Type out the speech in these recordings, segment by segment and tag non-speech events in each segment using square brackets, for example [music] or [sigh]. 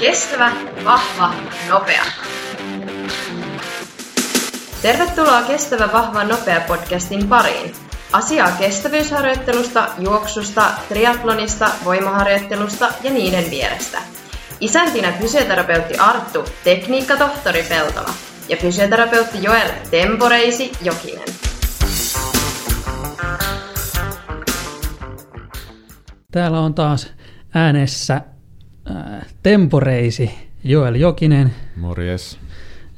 Kestävä, vahva, nopea. Tervetuloa Kestävä, vahva, nopea podcastin pariin. Asiaa kestävyysharjoittelusta, juoksusta, triatlonista, voimaharjoittelusta ja niiden vierestä. Isäntinä fysioterapeutti Arttu, tekniikkatohtori Peltola ja fysioterapeutti Joel Temporeisi Jokinen. Täällä on taas äänessä äh, temporeisi Joel Jokinen Morjes.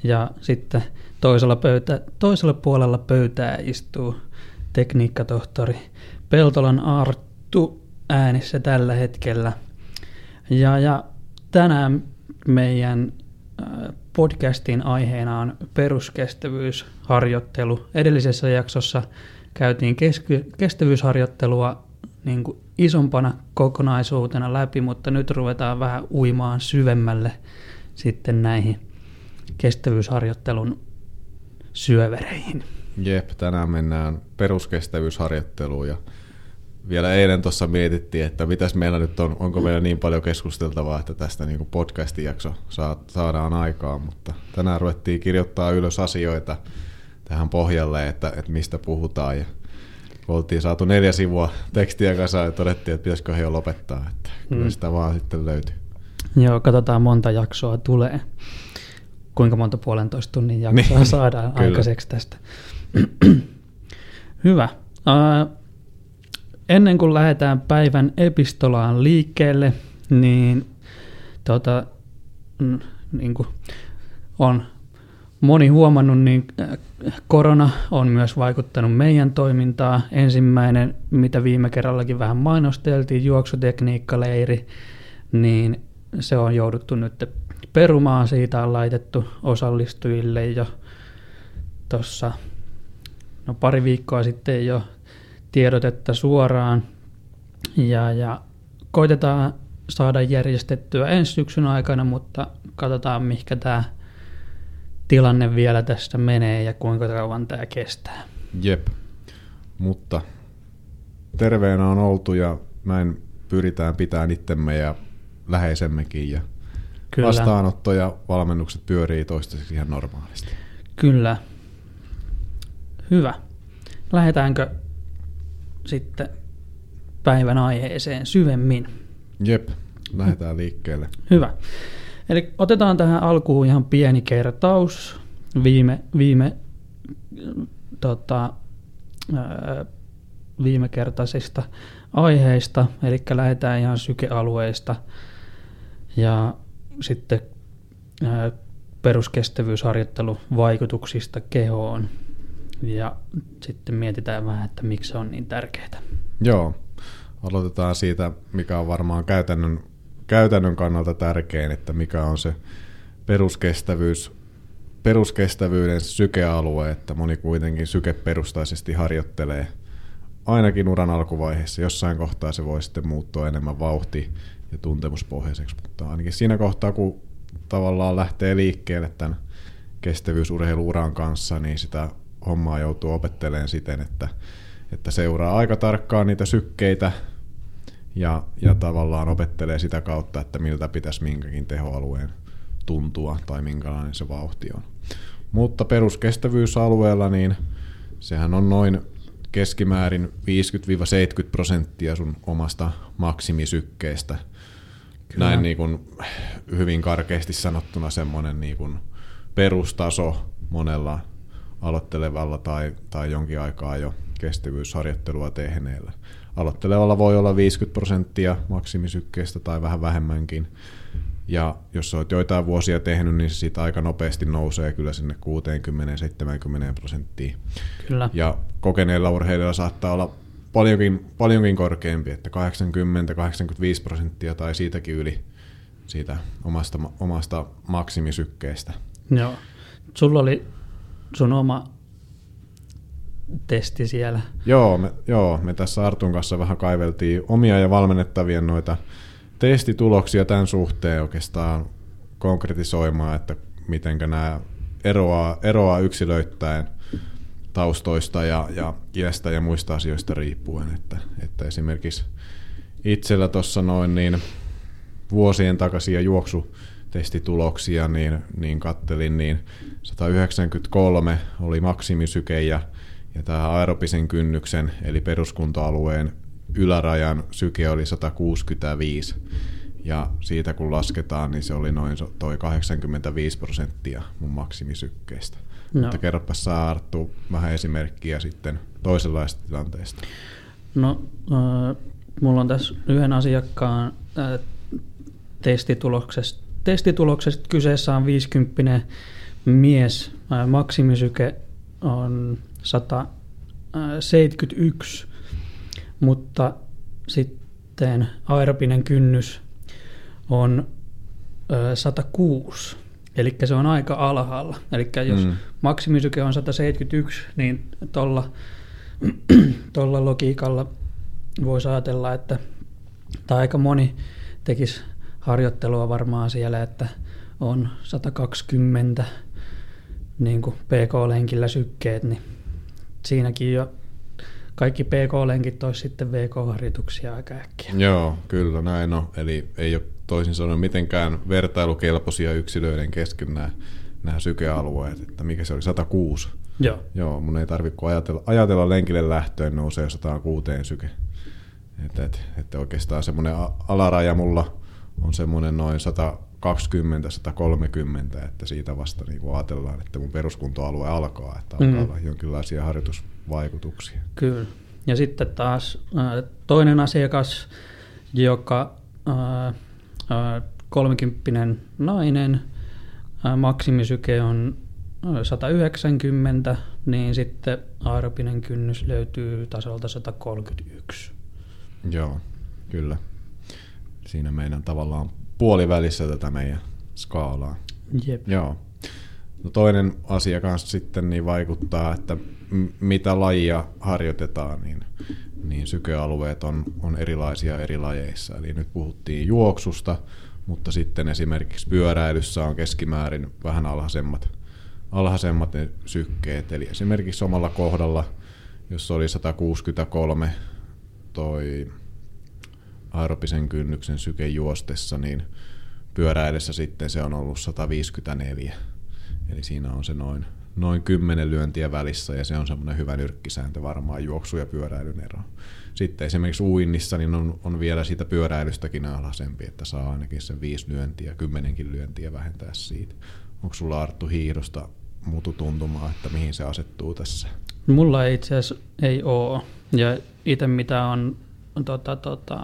ja sitten toisella, pöytä, toisella puolella pöytää istuu tekniikkatohtori Peltolan Arttu äänessä tällä hetkellä. Ja, ja tänään meidän äh, podcastin aiheena on peruskestävyysharjoittelu. Edellisessä jaksossa käytiin kesky, kestävyysharjoittelua niin kuin isompana kokonaisuutena läpi, mutta nyt ruvetaan vähän uimaan syvemmälle sitten näihin kestävyysharjoittelun syövereihin. Jep, tänään mennään peruskestävyysharjoitteluun ja vielä eilen tuossa mietittiin, että mitäs meillä nyt on, onko meillä niin paljon keskusteltavaa, että tästä niin podcastin jakso saadaan aikaa, mutta tänään ruvettiin kirjoittaa ylös asioita tähän pohjalle, että, että mistä puhutaan ja oltiin saatu neljä sivua tekstiä kanssa ja todettiin, että pitäisikö he jo lopettaa, että kyllä mm. sitä vaan sitten löytyy. Joo, katsotaan monta jaksoa tulee. Kuinka monta puolentoista tunnin jaksoa niin, [laughs] saadaan kyllä. aikaiseksi tästä. Hyvä. Uh, ennen kuin lähdetään päivän epistolaan liikkeelle, niin, tota, mm, niin kuin on moni huomannut, niin äh, korona on myös vaikuttanut meidän toimintaan. Ensimmäinen, mitä viime kerrallakin vähän mainosteltiin, juoksutekniikkaleiri, niin se on jouduttu nyt perumaan. Siitä on laitettu osallistujille jo tuossa no pari viikkoa sitten jo tiedotetta suoraan. Ja, ja koitetaan saada järjestettyä ensi syksyn aikana, mutta katsotaan mihinkä tämä tilanne vielä tästä menee ja kuinka kauan tämä kestää. Jep, mutta terveenä on oltu ja näin pyritään pitämään itsemme ja läheisemmekin ja Kyllä. vastaanotto ja valmennukset pyörii toistaiseksi ihan normaalisti. Kyllä. Hyvä. Lähdetäänkö sitten päivän aiheeseen syvemmin? Jep, lähdetään liikkeelle. Hyvä. Eli otetaan tähän alkuun ihan pieni kertaus. Viime, viime, tota, viime kertaisista aiheista, eli lähdetään ihan sykealueista. Ja sitten peruskestävyysharjoittelun vaikutuksista kehoon. Ja sitten mietitään vähän, että miksi se on niin tärkeää. Joo, aloitetaan siitä, mikä on varmaan käytännön käytännön kannalta tärkein, että mikä on se peruskestävyys, peruskestävyyden sykealue, että moni kuitenkin sykeperustaisesti harjoittelee ainakin uran alkuvaiheessa. Jossain kohtaa se voi sitten muuttua enemmän vauhti- ja tuntemuspohjaiseksi, mutta ainakin siinä kohtaa, kun tavallaan lähtee liikkeelle tämän kestävyysurheiluuran kanssa, niin sitä hommaa joutuu opettelemaan siten, että, että seuraa aika tarkkaan niitä sykkeitä, ja, ja tavallaan opettelee sitä kautta, että miltä pitäisi minkäkin tehoalueen tuntua tai minkälainen se vauhti on. Mutta peruskestävyysalueella, niin sehän on noin keskimäärin 50-70 prosenttia sun omasta maksimisykkeestä. Kyllä. Näin niin kuin hyvin karkeasti sanottuna semmoinen niin kuin perustaso monella aloittelevalla tai, tai jonkin aikaa jo kestävyysharjoittelua tehneellä. Aloittelevalla voi olla 50 prosenttia maksimisykkeestä tai vähän vähemmänkin. Ja jos olet joitain vuosia tehnyt, niin se siitä aika nopeasti nousee kyllä sinne 60-70 prosenttiin. Kyllä. Ja kokeneilla urheilijoilla saattaa olla paljonkin, paljonkin korkeampi, että 80-85 prosenttia tai siitäkin yli siitä omasta, omasta maksimisykkeestä. Joo. Sulla oli sun oma testi siellä. Joo me, joo, me tässä Artun kanssa vähän kaiveltiin omia ja valmennettavien noita testituloksia tämän suhteen oikeastaan konkretisoimaan, että miten nämä eroaa, eroaa yksilöittäin taustoista ja, ja iästä ja muista asioista riippuen. Että, että esimerkiksi itsellä tuossa noin niin vuosien takaisia juoksutestituloksia, niin, niin kattelin, niin 193 oli maksimisyke ja, ja tämä aerobisen kynnyksen eli peruskuntoalueen ylärajan syke oli 165 ja siitä kun lasketaan, niin se oli noin toi 85 prosenttia mun maksimisykkeestä. No. Mutta kerropa saa Arttu vähän esimerkkiä sitten toisenlaista tilanteesta. No, äh, mulla on tässä yhden asiakkaan äh, testituloksesta. Testituloksesta kyseessä on 50 mies. Äh, maksimisyke on 171, mutta sitten aerobinen kynnys on 106, eli se on aika alhaalla. Eli jos mm. maksimisyke on 171, niin tuolla [clears throat] tolla logiikalla voisi ajatella, että tai aika moni tekisi harjoittelua varmaan siellä, että on 120 niin kuin PK-lenkillä sykkeet, niin siinäkin jo kaikki PK-lenkit olisi sitten VK-harjoituksia aika äkkiä. Joo, kyllä näin on. Eli ei ole toisin sanoen mitenkään vertailukelpoisia yksilöiden kesken nämä, nämä sykealueet, että mikä se oli, 106. Joo. Joo, mun ei tarvitse ajatella, ajatella lenkille lähtöön nousee 106 syke. Että et, et oikeastaan semmoinen alaraja mulla on semmoinen noin 120-130, että siitä vasta niin kuin ajatellaan, että mun peruskuntoalue alkaa, että alkaa mm. olla jonkinlaisia harjoitusvaikutuksia. Kyllä. Ja sitten taas toinen asiakas, joka 30 nainen, maksimisyke on 190, niin sitten aerobinen kynnys löytyy tasolta 131. Joo, kyllä. Siinä meidän tavallaan puolivälissä tätä meidän skaalaa. Jep. Joo. No toinen asia kanssa sitten niin vaikuttaa, että mitä lajia harjoitetaan, niin, niin sykealueet on, on erilaisia eri lajeissa. Eli nyt puhuttiin juoksusta, mutta sitten esimerkiksi pyöräilyssä on keskimäärin vähän alhaisemmat, alhaisemmat ne sykkeet. Eli esimerkiksi omalla kohdalla, jos oli 163 toi aerobisen kynnyksen syke juostessa, niin pyöräilessä sitten se on ollut 154. Eli siinä on se noin, noin 10 lyöntiä välissä ja se on semmoinen hyvä nyrkkisääntö varmaan juoksu- ja pyöräilyn ero. Sitten esimerkiksi uinnissa niin on, on vielä siitä pyöräilystäkin alhaisempi, että saa ainakin sen viisi lyöntiä, kymmenenkin lyöntiä vähentää siitä. Onko sulla Arttu hiihdosta muutu tuntumaa, että mihin se asettuu tässä? Mulla ei itse asiassa ei ole. Ja itse mitä on tota, tota,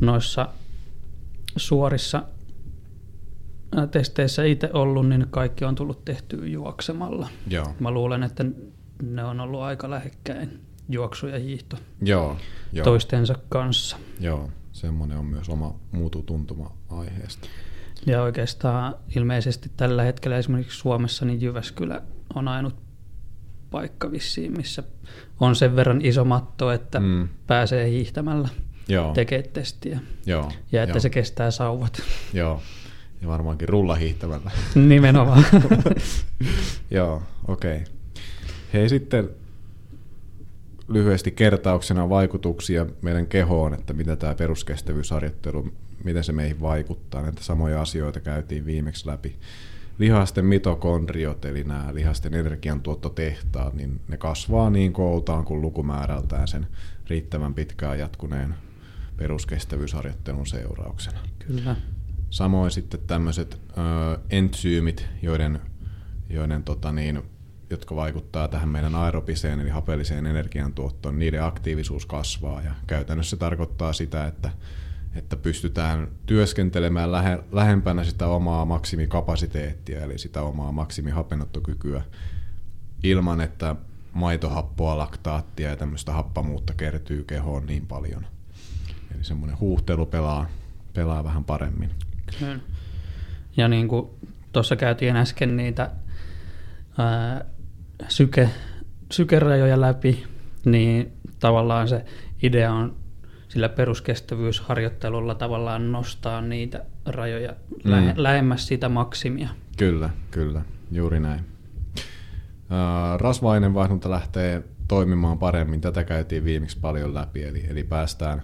noissa suorissa testeissä itse ollut, niin kaikki on tullut tehtyä juoksemalla. Joo. Mä luulen, että ne on ollut aika lähekkäin juoksu ja hiihto joo, joo. toistensa kanssa. Joo, semmoinen on myös oma muututuntuma aiheesta. Ja oikeastaan ilmeisesti tällä hetkellä esimerkiksi Suomessa niin Jyväskylä on ainut paikka vissiin, missä on sen verran iso matto, että mm. pääsee hiihtämällä tekemään testiä. Joo, ja että joo. se kestää sauvat. Joo, ja varmaankin rullahiihtämällä. [laughs] Nimenomaan. [laughs] joo, okei. Okay. Hei sitten lyhyesti kertauksena vaikutuksia meidän kehoon, että mitä tämä peruskestävyysharjoittelu, miten se meihin vaikuttaa. Näitä samoja asioita käytiin viimeksi läpi lihasten mitokondriot, eli nämä lihasten energiantuottotehtaat, niin ne kasvaa niin kooltaan kuin lukumäärältään sen riittävän pitkään jatkuneen peruskestävyysharjoittelun seurauksena. Kyllä. Samoin sitten tämmöiset ö, entsyymit, joiden, joiden tota niin, jotka vaikuttaa tähän meidän aerobiseen eli hapelliseen energiantuottoon, niiden aktiivisuus kasvaa ja käytännössä se tarkoittaa sitä, että että pystytään työskentelemään lähe, lähempänä sitä omaa maksimikapasiteettia, eli sitä omaa maksimihapennottokykyä, ilman että maitohappoa, laktaattia ja tämmöistä happamuutta kertyy kehoon niin paljon. Eli semmoinen huuhtelu pelaa, pelaa vähän paremmin. Kyllä. Ja niin kuin tuossa käytiin äsken niitä ää, syke, sykerajoja läpi, niin tavallaan se idea on sillä peruskestävyysharjoittelulla tavallaan nostaa niitä rajoja mm. lähe, lähemmäs sitä maksimia. Kyllä, kyllä, juuri näin. Rasvainen vaihdunta lähtee toimimaan paremmin. Tätä käytiin viimeksi paljon läpi, eli, eli päästään,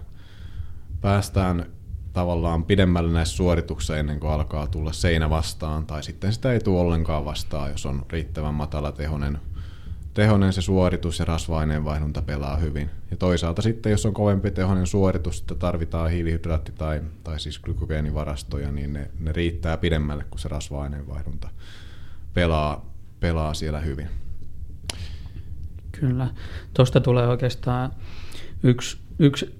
päästään tavallaan pidemmälle näissä suorituksissa ennen kuin alkaa tulla seinä vastaan, tai sitten sitä ei tule ollenkaan vastaan, jos on riittävän matala tehonen, tehonen se suoritus ja rasva-aineenvaihdunta pelaa hyvin. Ja toisaalta sitten, jos on kovempi tehonen suoritus, että tarvitaan hiilihydraatti- tai, tai siis glykogeenivarastoja, niin ne, ne riittää pidemmälle, kun se rasva-aineenvaihdunta pelaa, pelaa siellä hyvin. Kyllä. Tuosta tulee oikeastaan yksi, yksi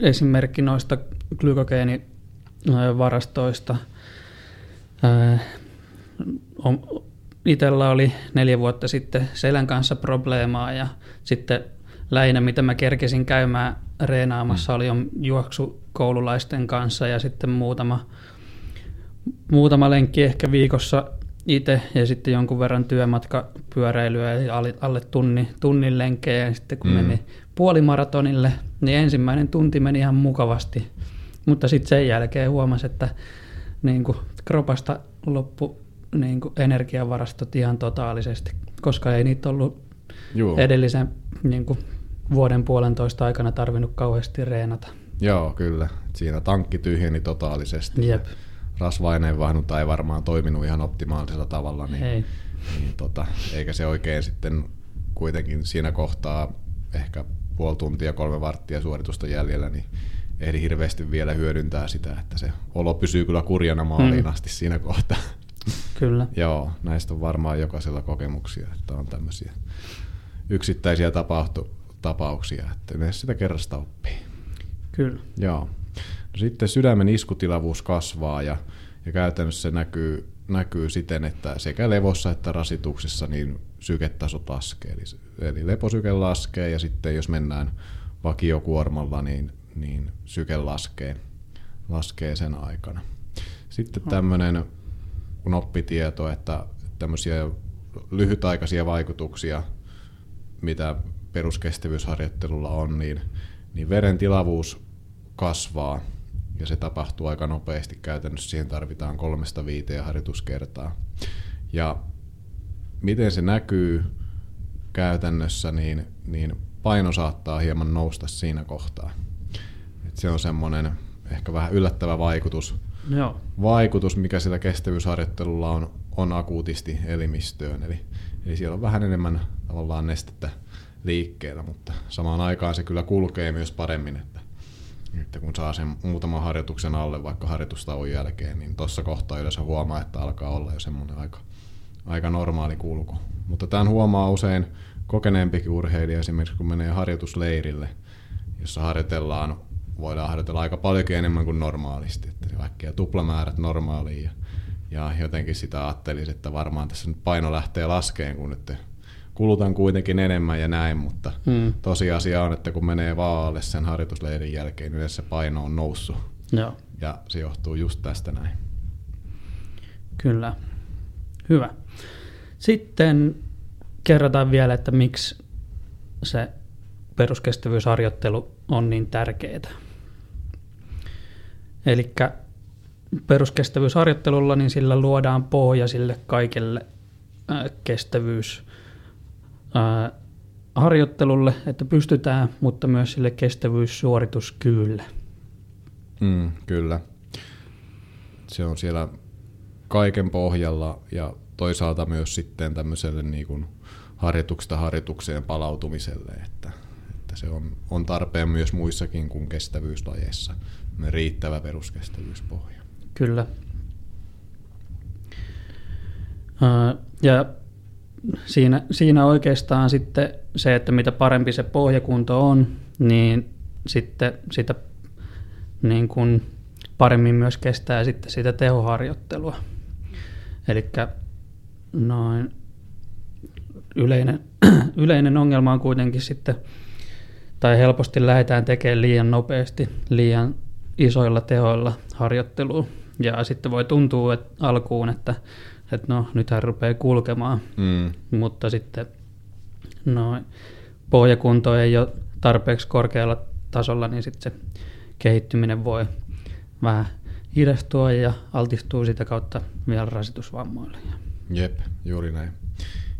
esimerkki noista glykogeenivarastoista. Itellä oli neljä vuotta sitten selän kanssa probleemaa ja sitten lähinnä mitä mä kerkesin käymään reenaamassa mm. oli juoksu koululaisten kanssa ja sitten muutama, muutama lenkki ehkä viikossa itse ja sitten jonkun verran työmatkapyöräilyä ja alle tunni, tunnin lenkkejä ja sitten kun mm. meni puolimaratonille, niin ensimmäinen tunti meni ihan mukavasti, mutta sitten sen jälkeen huomasi, että niin kuin kropasta loppu niin kuin energiavarastot ihan totaalisesti, koska ei niitä ollut Joo. edellisen niin kuin vuoden puolentoista aikana tarvinnut kauheasti reenata. Joo, kyllä. Siinä tankki tyhjeni totaalisesti. Jep. Rasva-aineenvaihdunta ei varmaan toiminut ihan optimaalisella tavalla, niin, ei. niin tota, eikä se oikein sitten kuitenkin siinä kohtaa ehkä puoli tuntia, kolme varttia suoritusta jäljellä, niin ehdi hirveästi vielä hyödyntää sitä, että se olo pysyy kyllä kurjana maaliin hmm. asti siinä kohtaa. Kyllä. Joo, näistä on varmaan jokaisella kokemuksia, että on tämmöisiä yksittäisiä tapahtu, tapauksia, että ne sitä kerrasta oppii. Kyllä. Joo. No sitten sydämen iskutilavuus kasvaa ja, ja käytännössä se näkyy, näkyy siten, että sekä levossa että rasituksessa niin syketasot laskee. Eli, eli leposyke laskee ja sitten jos mennään vakiokuormalla, niin, niin syke laskee, laskee sen aikana. Sitten tämmöinen knoppitieto, että tämmöisiä lyhytaikaisia vaikutuksia, mitä peruskestävyysharjoittelulla on, niin, niin veren tilavuus kasvaa ja se tapahtuu aika nopeasti. Käytännössä siihen tarvitaan kolmesta viiteen harjoituskertaa. Ja miten se näkyy käytännössä, niin, niin paino saattaa hieman nousta siinä kohtaa. Et se on semmoinen ehkä vähän yllättävä vaikutus, Joo. vaikutus mikä sillä kestävyysharjoittelulla on, on akuutisti elimistöön. Eli, eli siellä on vähän enemmän tavallaan nestettä liikkeellä, mutta samaan aikaan se kyllä kulkee myös paremmin, että, että kun saa sen muutaman harjoituksen alle vaikka harjoitustauon jälkeen, niin tuossa kohtaa yleensä huomaa, että alkaa olla jo semmoinen aika aika normaali kulku. Mutta tämän huomaa usein kokeneempikin urheilija esimerkiksi, kun menee harjoitusleirille, jossa harjoitellaan, voidaan harjoitella aika paljonkin enemmän kuin normaalisti, että vaikka tuplamäärät normaaliin ja, ja jotenkin sitä ajattelisi, että varmaan tässä nyt paino lähtee laskeen, kun nyt kulutan kuitenkin enemmän ja näin, mutta hmm. tosiasia on, että kun menee vaalle sen harjoitusleirin jälkeen, niin se paino on noussut. Joo. Ja se johtuu just tästä näin. Kyllä. Hyvä. Sitten kerrotaan vielä, että miksi se peruskestävyysharjoittelu on niin tärkeää. Eli peruskestävyysharjoittelulla niin sillä luodaan pohja sille kaikelle kestävyysharjoittelulle, että pystytään, mutta myös sille kestävyyssuorituskyvylle. Mm, kyllä. Se on siellä kaiken pohjalla ja toisaalta myös sitten tämmöiselle niin kuin harjoituksesta harjoitukseen palautumiselle, että, että se on, on tarpeen myös muissakin kuin kestävyyslajeissa, riittävä peruskestävyyspohja. Kyllä. Ja siinä, siinä oikeastaan sitten se, että mitä parempi se pohjakunto on, niin sitten sitä niin kuin paremmin myös kestää sitten sitä tehoharjoittelua. Eli noin yleinen, [clears throat] yleinen ongelma on kuitenkin sitten, tai helposti lähdetään tekemään liian nopeasti, liian isoilla tehoilla harjoittelua. Ja sitten voi tuntua että alkuun, että, että no nythän rupeaa kulkemaan, mm. mutta sitten no, pohjakunto ei ole tarpeeksi korkealla tasolla, niin sitten se kehittyminen voi vähän hidastua ja altistuu sitä kautta vielä rasitusvammoille. Jep, juuri näin.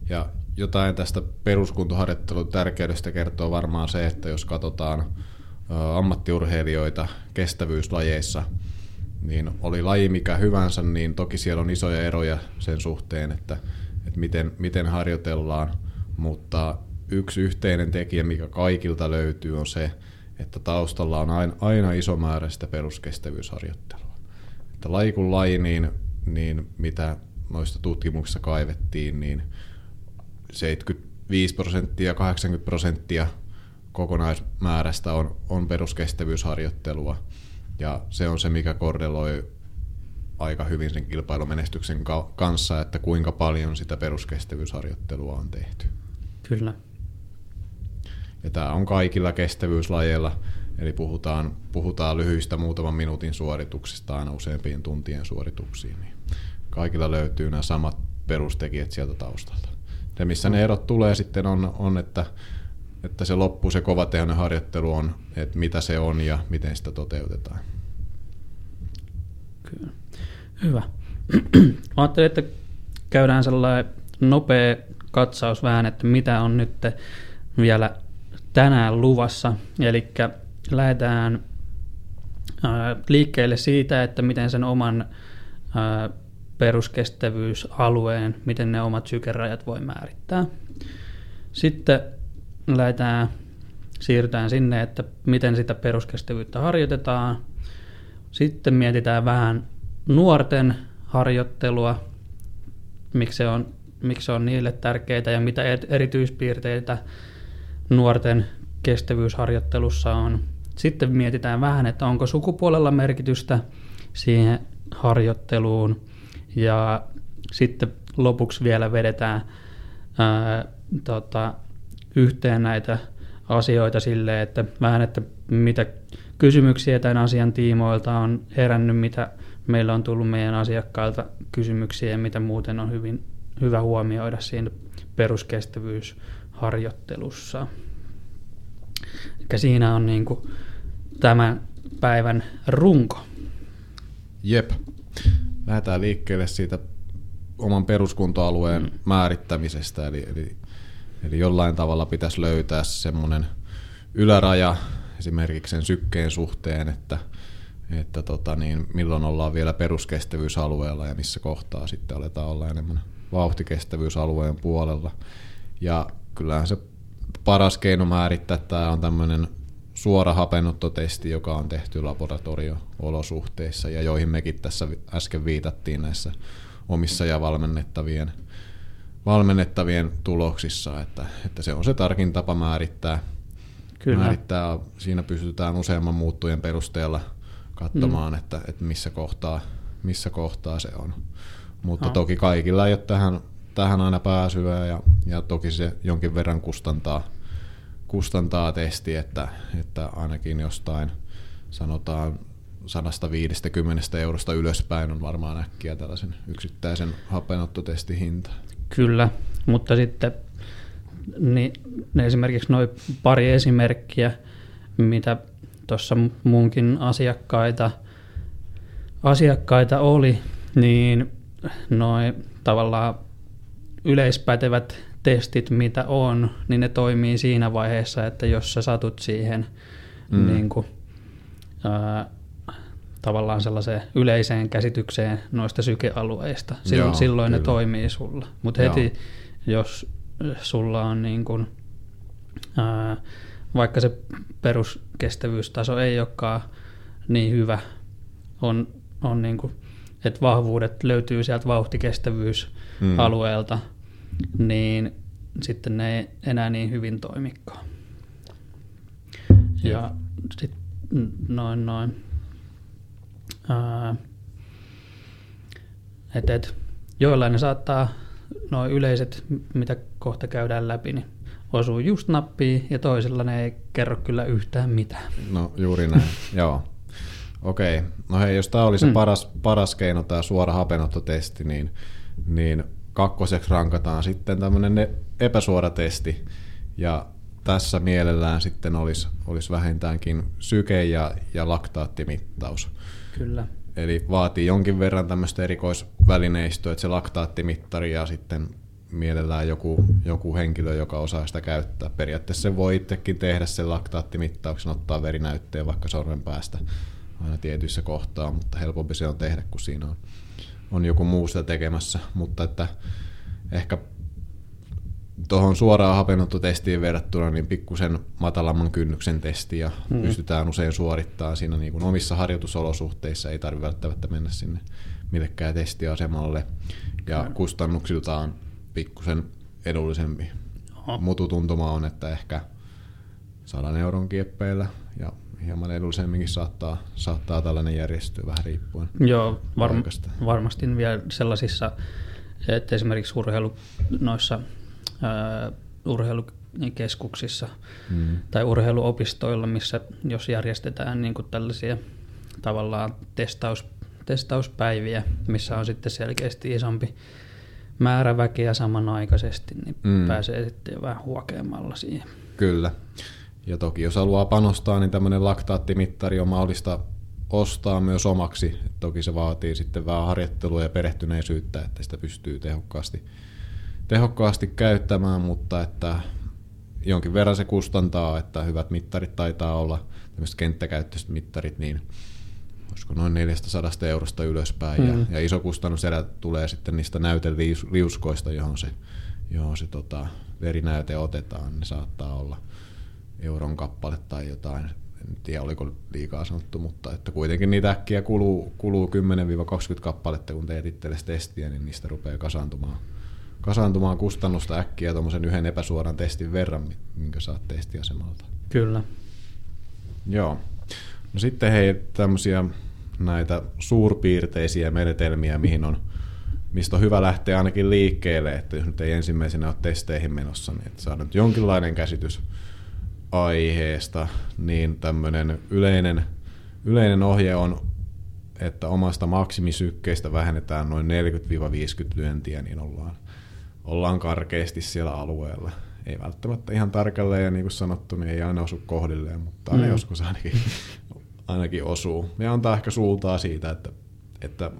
Ja jotain tästä peruskuntoharjoittelun tärkeydestä kertoo varmaan se, että jos katsotaan ammattiurheilijoita kestävyyslajeissa, niin oli laji mikä hyvänsä, niin toki siellä on isoja eroja sen suhteen, että, että miten, miten harjoitellaan, mutta yksi yhteinen tekijä, mikä kaikilta löytyy, on se, että taustalla on aina, aina iso määrä sitä peruskestävyysharjoittelua. Että laji kuin laji, niin, niin mitä noista tutkimuksista kaivettiin, niin 75 prosenttia, 80 prosenttia kokonaismäärästä on, on peruskestävyysharjoittelua. Ja se on se, mikä korreloi aika hyvin sen kilpailumenestyksen kanssa, että kuinka paljon sitä peruskestävyysharjoittelua on tehty. Kyllä. Ja tämä on kaikilla kestävyyslajeilla, eli puhutaan, puhutaan lyhyistä muutaman minuutin suorituksista aina useampien tuntien suorituksiin. Niin kaikilla löytyy nämä samat perustekijät sieltä taustalta. Se, missä ne erot tulee sitten on, on että, että se loppu, se kovatehoinen harjoittelu on, että mitä se on ja miten sitä toteutetaan. Kyllä. Hyvä. [clears throat] Mä ajattelin, että käydään sellainen nopea katsaus vähän, että mitä on nyt vielä tänään luvassa. Eli lähdetään liikkeelle siitä, että miten sen oman peruskestävyysalueen, miten ne omat sykerajat voi määrittää. Sitten lähdetään, siirrytään sinne, että miten sitä peruskestävyyttä harjoitetaan. Sitten mietitään vähän nuorten harjoittelua, miksi se on, miksi se on niille tärkeää ja mitä erityispiirteitä nuorten kestävyysharjoittelussa on. Sitten mietitään vähän, että onko sukupuolella merkitystä siihen harjoitteluun ja sitten lopuksi vielä vedetään ää, tota, yhteen näitä asioita sille, että vähän, että mitä kysymyksiä tämän asian tiimoilta on herännyt, mitä meillä on tullut meidän asiakkailta kysymyksiä ja mitä muuten on hyvin, hyvä huomioida siinä peruskestävyysharjoittelussa. Eli siinä on niin kuin tämän päivän runko. Jep lähdetään liikkeelle siitä oman peruskuntoalueen mm. määrittämisestä, eli, eli, eli jollain tavalla pitäisi löytää semmoinen yläraja esimerkiksi sen sykkeen suhteen, että, että tota niin, milloin ollaan vielä peruskestävyysalueella ja missä kohtaa sitten aletaan olla enemmän vauhtikestävyysalueen puolella. Ja kyllähän se paras keino määrittää tämä on tämmöinen suora hapennottotesti, joka on tehty laboratorio-olosuhteissa ja joihin mekin tässä äsken viitattiin näissä omissa ja valmennettavien, valmennettavien tuloksissa, että, että se on se tarkin tapa määrittää. Kyllä. määrittää. Siinä pystytään useamman muuttujen perusteella katsomaan, mm. että, että missä, kohtaa, missä kohtaa se on. Mutta no. toki kaikilla ei ole tähän, tähän aina pääsyä ja, ja toki se jonkin verran kustantaa – kustantaa testi, että, että ainakin jostain sanotaan 150 eurosta ylöspäin on varmaan äkkiä tällaisen yksittäisen hapenottotestin hinta. Kyllä, mutta sitten niin, ne esimerkiksi noin pari esimerkkiä, mitä tuossa muunkin asiakkaita, asiakkaita oli, niin noin tavallaan yleispätevät testit, mitä on, niin ne toimii siinä vaiheessa, että jos sä satut siihen mm. niin kuin, ää, tavallaan sellaiseen yleiseen käsitykseen noista sykealueista, silloin, Joo, silloin ne toimii sulla. Mutta heti, jos sulla on niin kuin, ää, vaikka se peruskestävyystaso ei olekaan niin hyvä, on, on niin kuin, että vahvuudet löytyy sieltä vauhtikestävyysalueelta, mm niin sitten ne ei enää niin hyvin toimikaan. Ja sitten noin noin. Ää, et, et, joillain ne saattaa, noin yleiset, mitä kohta käydään läpi, niin osuu just nappiin ja toisilla ne ei kerro kyllä yhtään mitään. No juuri näin, [laughs] joo. Okei, no hei, jos tämä oli se mm. paras, paras keino, tämä suora hapenottotesti, niin, niin kakkoseksi rankataan sitten tämmöinen epäsuora testi, ja tässä mielellään sitten olisi, olisi vähintäänkin syke- ja, ja laktaattimittaus. Kyllä. Eli vaatii jonkin verran tämmöistä erikoisvälineistöä, että se laktaattimittari ja sitten mielellään joku, joku henkilö, joka osaa sitä käyttää. Periaatteessa se voi itsekin tehdä sen laktaattimittauksen, ottaa verinäytteen vaikka sormen päästä aina tietyissä kohtaa, mutta helpompi se on tehdä, kun siinä on, on joku muu sitä tekemässä. Mutta että ehkä tuohon suoraan hapenotto-testiin verrattuna niin pikkusen matalamman kynnyksen testiä mm. pystytään usein suorittamaan siinä niin kuin omissa harjoitusolosuhteissa, ei tarvitse välttämättä mennä sinne millekään testiasemalle ja kustannuksiltaan pikkusen edullisempi. Oho. Mututuntuma on, että ehkä 100 euron kieppeillä ja hieman edullisemminkin saattaa, saattaa tällainen järjestyä vähän riippuen Joo, varm- varmasti vielä sellaisissa, että esimerkiksi urheilu noissa ää, urheilukeskuksissa mm. tai urheiluopistoilla, missä jos järjestetään niin kuin tällaisia tavallaan testaus, testauspäiviä, missä on sitten selkeästi isompi määrä väkeä samanaikaisesti, niin mm. pääsee sitten vähän huokeammalla siihen. Kyllä. Ja toki jos haluaa panostaa, niin tämmöinen laktaattimittari on mahdollista ostaa myös omaksi. Toki se vaatii sitten vähän harjoittelua ja perehtyneisyyttä, että sitä pystyy tehokkaasti, tehokkaasti käyttämään, mutta että jonkin verran se kustantaa, että hyvät mittarit taitaa olla, tämmöiset kenttäkäyttöiset mittarit, niin olisiko noin 400 eurosta ylöspäin. Mm. Ja, ja iso kustannuserä tulee sitten niistä näyteliuskoista, johon se, johon se tota, verinäyte otetaan. Ne saattaa olla euron kappale tai jotain. En tiedä, oliko liikaa sanottu, mutta että kuitenkin niitä äkkiä kuluu, kuluu 10-20 kappaletta, kun teet itsellesi testiä, niin niistä rupeaa kasaantumaan, kasaantumaan kustannusta äkkiä tuommoisen yhden epäsuoran testin verran, minkä saat testiasemalta. Kyllä. Joo. No sitten hei, tämmöisiä näitä suurpiirteisiä menetelmiä, mihin on, mistä on hyvä lähteä ainakin liikkeelle, että jos nyt ei ensimmäisenä ole testeihin menossa, niin että saadaan nyt jonkinlainen käsitys aiheesta, niin tämmöinen yleinen, yleinen ohje on, että omasta maksimisykkeistä vähennetään noin 40-50 lyöntiä, niin ollaan, ollaan karkeasti siellä alueella. Ei välttämättä ihan tarkalleen, ja niin kuin sanottu, niin ei aina osu kohdilleen, mutta aina mm. joskus ainakin, ainakin osuu. Ja antaa ehkä suultaa siitä, että, että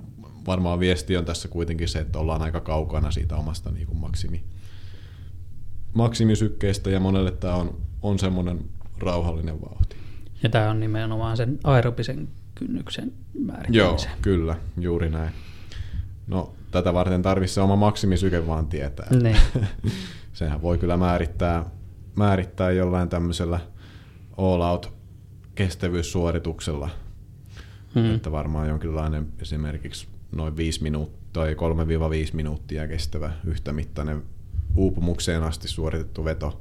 varmaan viesti on tässä kuitenkin se, että ollaan aika kaukana siitä omasta niin kuin maksimi, maksimisykkeestä, ja monelle tämä on on semmoinen rauhallinen vauhti. Ja tämä on nimenomaan sen aerobisen kynnyksen määrittämisen. Joo, kyllä, juuri näin. No, tätä varten tarvitsee oma maksimisyke vaan tietää. Niin. [laughs] Sehän voi kyllä määrittää, määrittää jollain tämmöisellä all-out kestävyyssuorituksella. Hmm. Että varmaan jonkinlainen esimerkiksi noin 5 minuuttia tai 3-5 minuuttia kestävä yhtämittainen uupumukseen asti suoritettu veto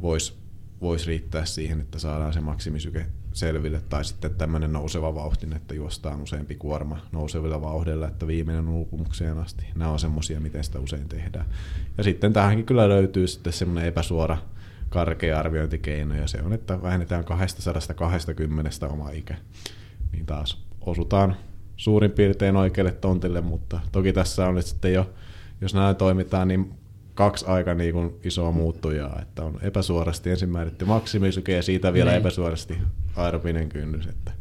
voisi vois riittää siihen, että saadaan se maksimisyke selville, tai sitten tämmöinen nouseva vauhti, että juostaan useampi kuorma nousevilla vauhdilla, että viimeinen uupumukseen asti. Nämä on semmoisia, miten sitä usein tehdään. Ja sitten tähänkin kyllä löytyy sitten semmoinen epäsuora karkea arviointikeino, ja se on, että vähennetään 220 oma ikä. Niin taas osutaan suurin piirtein oikealle tontille, mutta toki tässä on nyt sitten jo, jos näin toimitaan, niin kaksi aika niin kuin isoa muuttujaa, että on epäsuorasti ensin määritty maksimisyke ja siitä vielä niin. epäsuorasti aerobinen kynnys, että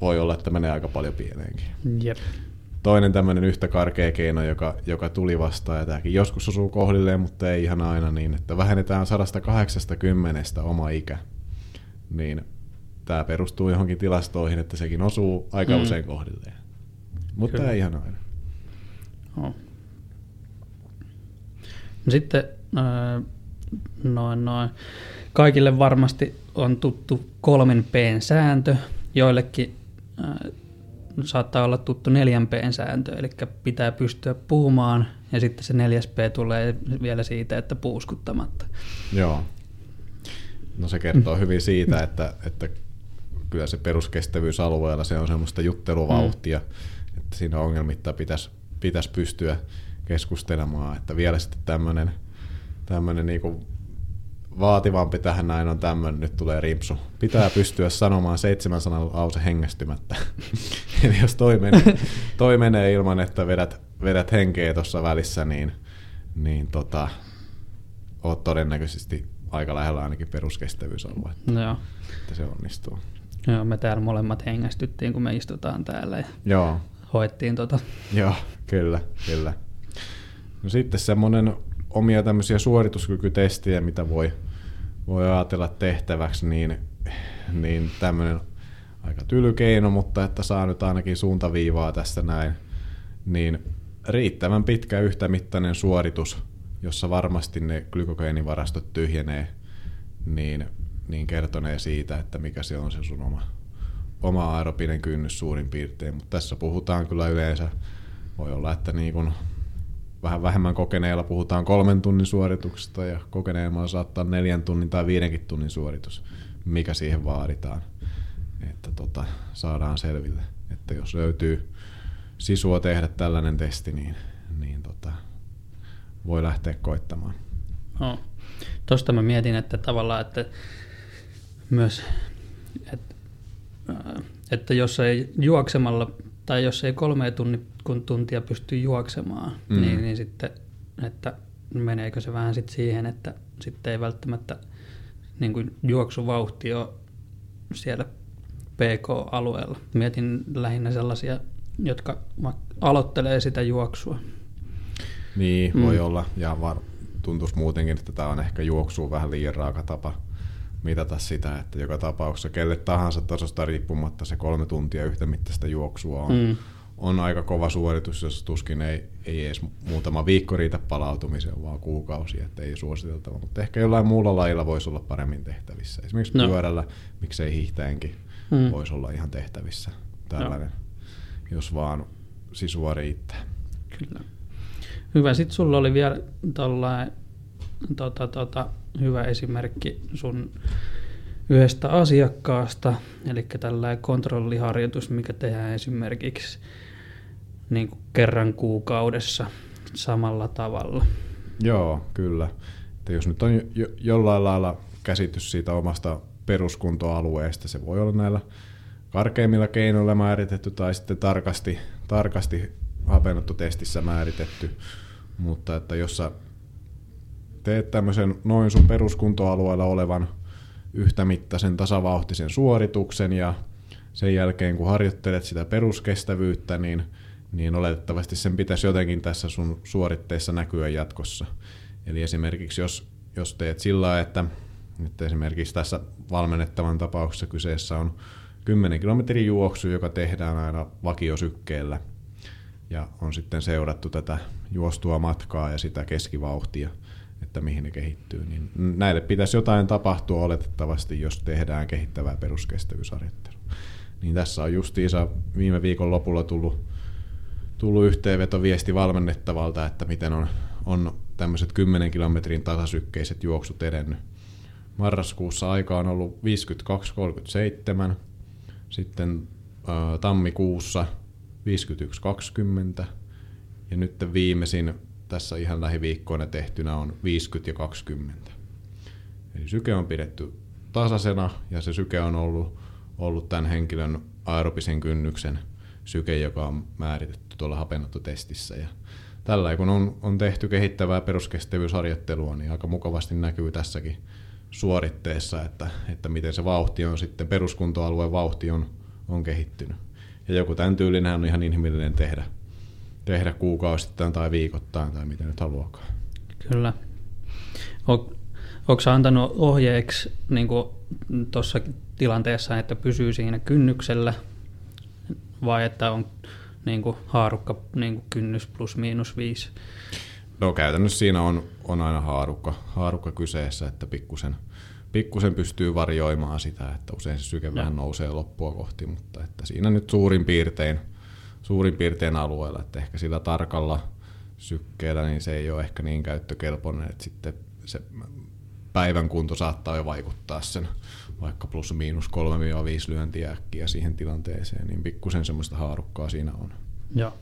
voi olla, että menee aika paljon pieneenkin. Jep. Toinen tämmöinen yhtä karkea keino, joka, joka tuli vastaan, ja tämäkin joskus osuu kohdilleen, mutta ei ihan aina niin, että vähennetään 180 oma ikä, niin tämä perustuu johonkin tilastoihin, että sekin osuu aika mm. usein kohdilleen. Mutta Kyllä. ei ihan aina. Oh. Sitten noin, noin. Kaikille varmasti on tuttu kolmen P-sääntö, joillekin saattaa olla tuttu neljän P-sääntö, eli pitää pystyä puhumaan, ja sitten se neljäs P tulee vielä siitä, että puuskuttamatta. Joo. No se kertoo mm. hyvin siitä, että, että kyllä se peruskestävyysalueella se on semmoista jutteluvauhtia, mm. että siinä ongelmitta pitäisi, pitäisi pystyä keskustelemaan, että vielä sitten tämmöinen tämmöinen niinku vaativampi tähän näin on tämmöinen, nyt tulee rimpsu. Pitää pystyä sanomaan seitsemän sanan lause hengästymättä. [laughs] Eli jos toi menee, toi menee ilman, että vedät, vedät henkeä tuossa välissä, niin, niin tota, oot todennäköisesti aika lähellä ainakin peruskestävyysaluetta. No joo. Että se onnistuu. Joo, me täällä molemmat hengästyttiin, kun me istutaan täällä ja Joo. hoettiin tota. Joo, kyllä, kyllä. No sitten semmoinen omia tämmöisiä suorituskykytestejä, mitä voi, voi ajatella tehtäväksi, niin, niin tämmöinen aika tylykeino, mutta että saa nyt ainakin suuntaviivaa tästä näin, niin riittävän pitkä yhtämittainen suoritus, jossa varmasti ne glykogeenivarastot tyhjenee, niin, niin kertonee siitä, että mikä se on se sun oma, oma aerobinen kynnys suurin piirtein. Mutta tässä puhutaan kyllä yleensä, voi olla, että niin kun vähän vähemmän kokeneella puhutaan kolmen tunnin suorituksesta ja kokeneella saattaa neljän tunnin tai viidenkin tunnin suoritus, mikä siihen vaaditaan, että tota, saadaan selville. Että jos löytyy sisua tehdä tällainen testi, niin, niin tota, voi lähteä koittamaan. No, Tuosta mä mietin, että tavallaan, että myös, että, että jos ei juoksemalla tai jos ei kolme tunni, kun tuntia pysty juoksemaan, mm. niin, niin sitten, että meneekö se vähän sitten siihen, että sitten ei välttämättä niin kuin juoksuvauhti ole siellä PK-alueella. Mietin lähinnä sellaisia, jotka aloittelee sitä juoksua. Niin, mm. voi olla. Ja var, tuntuisi muutenkin, että tämä on ehkä juoksuu vähän liian raaka tapa mitata sitä, että joka tapauksessa kelle tahansa tasosta riippumatta se kolme tuntia yhtä mittaista juoksua on, mm. on aika kova suoritus, jos tuskin ei, ei edes muutama viikko riitä palautumiseen, vaan kuukausi, että ei suositeltava. Mutta ehkä jollain muulla lajilla voisi olla paremmin tehtävissä. Esimerkiksi no. pyörällä, miksei hiihtäenkin, mm. voisi olla ihan tehtävissä tällainen, no. jos vaan sisua riittää. Kyllä. Hyvä. Sitten sulla oli vielä tuollainen tota, tota, hyvä esimerkki sun yhdestä asiakkaasta, eli tällainen kontrolliharjoitus, mikä tehdään esimerkiksi niin kuin kerran kuukaudessa samalla tavalla. Joo, kyllä. Että jos nyt on jo, jollain lailla käsitys siitä omasta peruskuntoalueesta, se voi olla näillä karkeimmilla keinoilla määritetty tai sitten tarkasti, tarkasti testissä määritetty, mutta että jos sä teet tämmöisen noin sun peruskuntoalueella olevan yhtämittaisen tasavauhtisen suorituksen ja sen jälkeen kun harjoittelet sitä peruskestävyyttä, niin, niin oletettavasti sen pitäisi jotenkin tässä sun suoritteessa näkyä jatkossa. Eli esimerkiksi jos, jos teet sillä että, että esimerkiksi tässä valmennettavan tapauksessa kyseessä on 10 kilometrin juoksu, joka tehdään aina vakiosykkeellä ja on sitten seurattu tätä juostua matkaa ja sitä keskivauhtia – että mihin ne kehittyy. Niin näille pitäisi jotain tapahtua oletettavasti, jos tehdään kehittävää peruskestävyysharjoittelua. Niin tässä on justiinsa viime viikon lopulla tullut, tullut yhteenveto viesti valmennettavalta, että miten on, on tämmöiset 10 kilometrin tasasykkeiset juoksut edennyt. Marraskuussa aika on ollut 52.37, sitten ä, tammikuussa 51.20 ja nyt viimeisin tässä ihan lähiviikkoina tehtynä on 50 ja 20. Eli syke on pidetty tasaisena ja se syke on ollut, ollut tämän henkilön aerobisen kynnyksen syke, joka on määritetty tuolla hapennottotestissä. Ja tällä kun on, on tehty kehittävää peruskestävyysharjoittelua, niin aika mukavasti näkyy tässäkin suoritteessa, että, että miten se vauhti on sitten, peruskuntoalueen vauhti on, on kehittynyt. Ja joku tämän tyylinen on ihan inhimillinen tehdä tehdä kuukausittain tai viikoittain tai miten nyt haluakaan. Kyllä. Onko antanut ohjeeksi niin tuossa tilanteessa, että pysyy siinä kynnyksellä vai että on niin kuin, haarukka niin kuin kynnys plus miinus viisi? No käytännössä siinä on, on aina haarukka, haarukka kyseessä, että pikkusen, pikkusen pystyy varjoimaan sitä, että usein se syke vähän nousee loppua kohti, mutta että siinä nyt suurin piirtein – suurin piirtein alueella, että ehkä sillä tarkalla sykkeellä niin se ei ole ehkä niin käyttökelpoinen, että sitten se päivän kunto saattaa jo vaikuttaa sen vaikka plus miinus 3-5 lyöntiä äkkiä siihen tilanteeseen, niin pikkusen semmoista haarukkaa siinä on. Joo.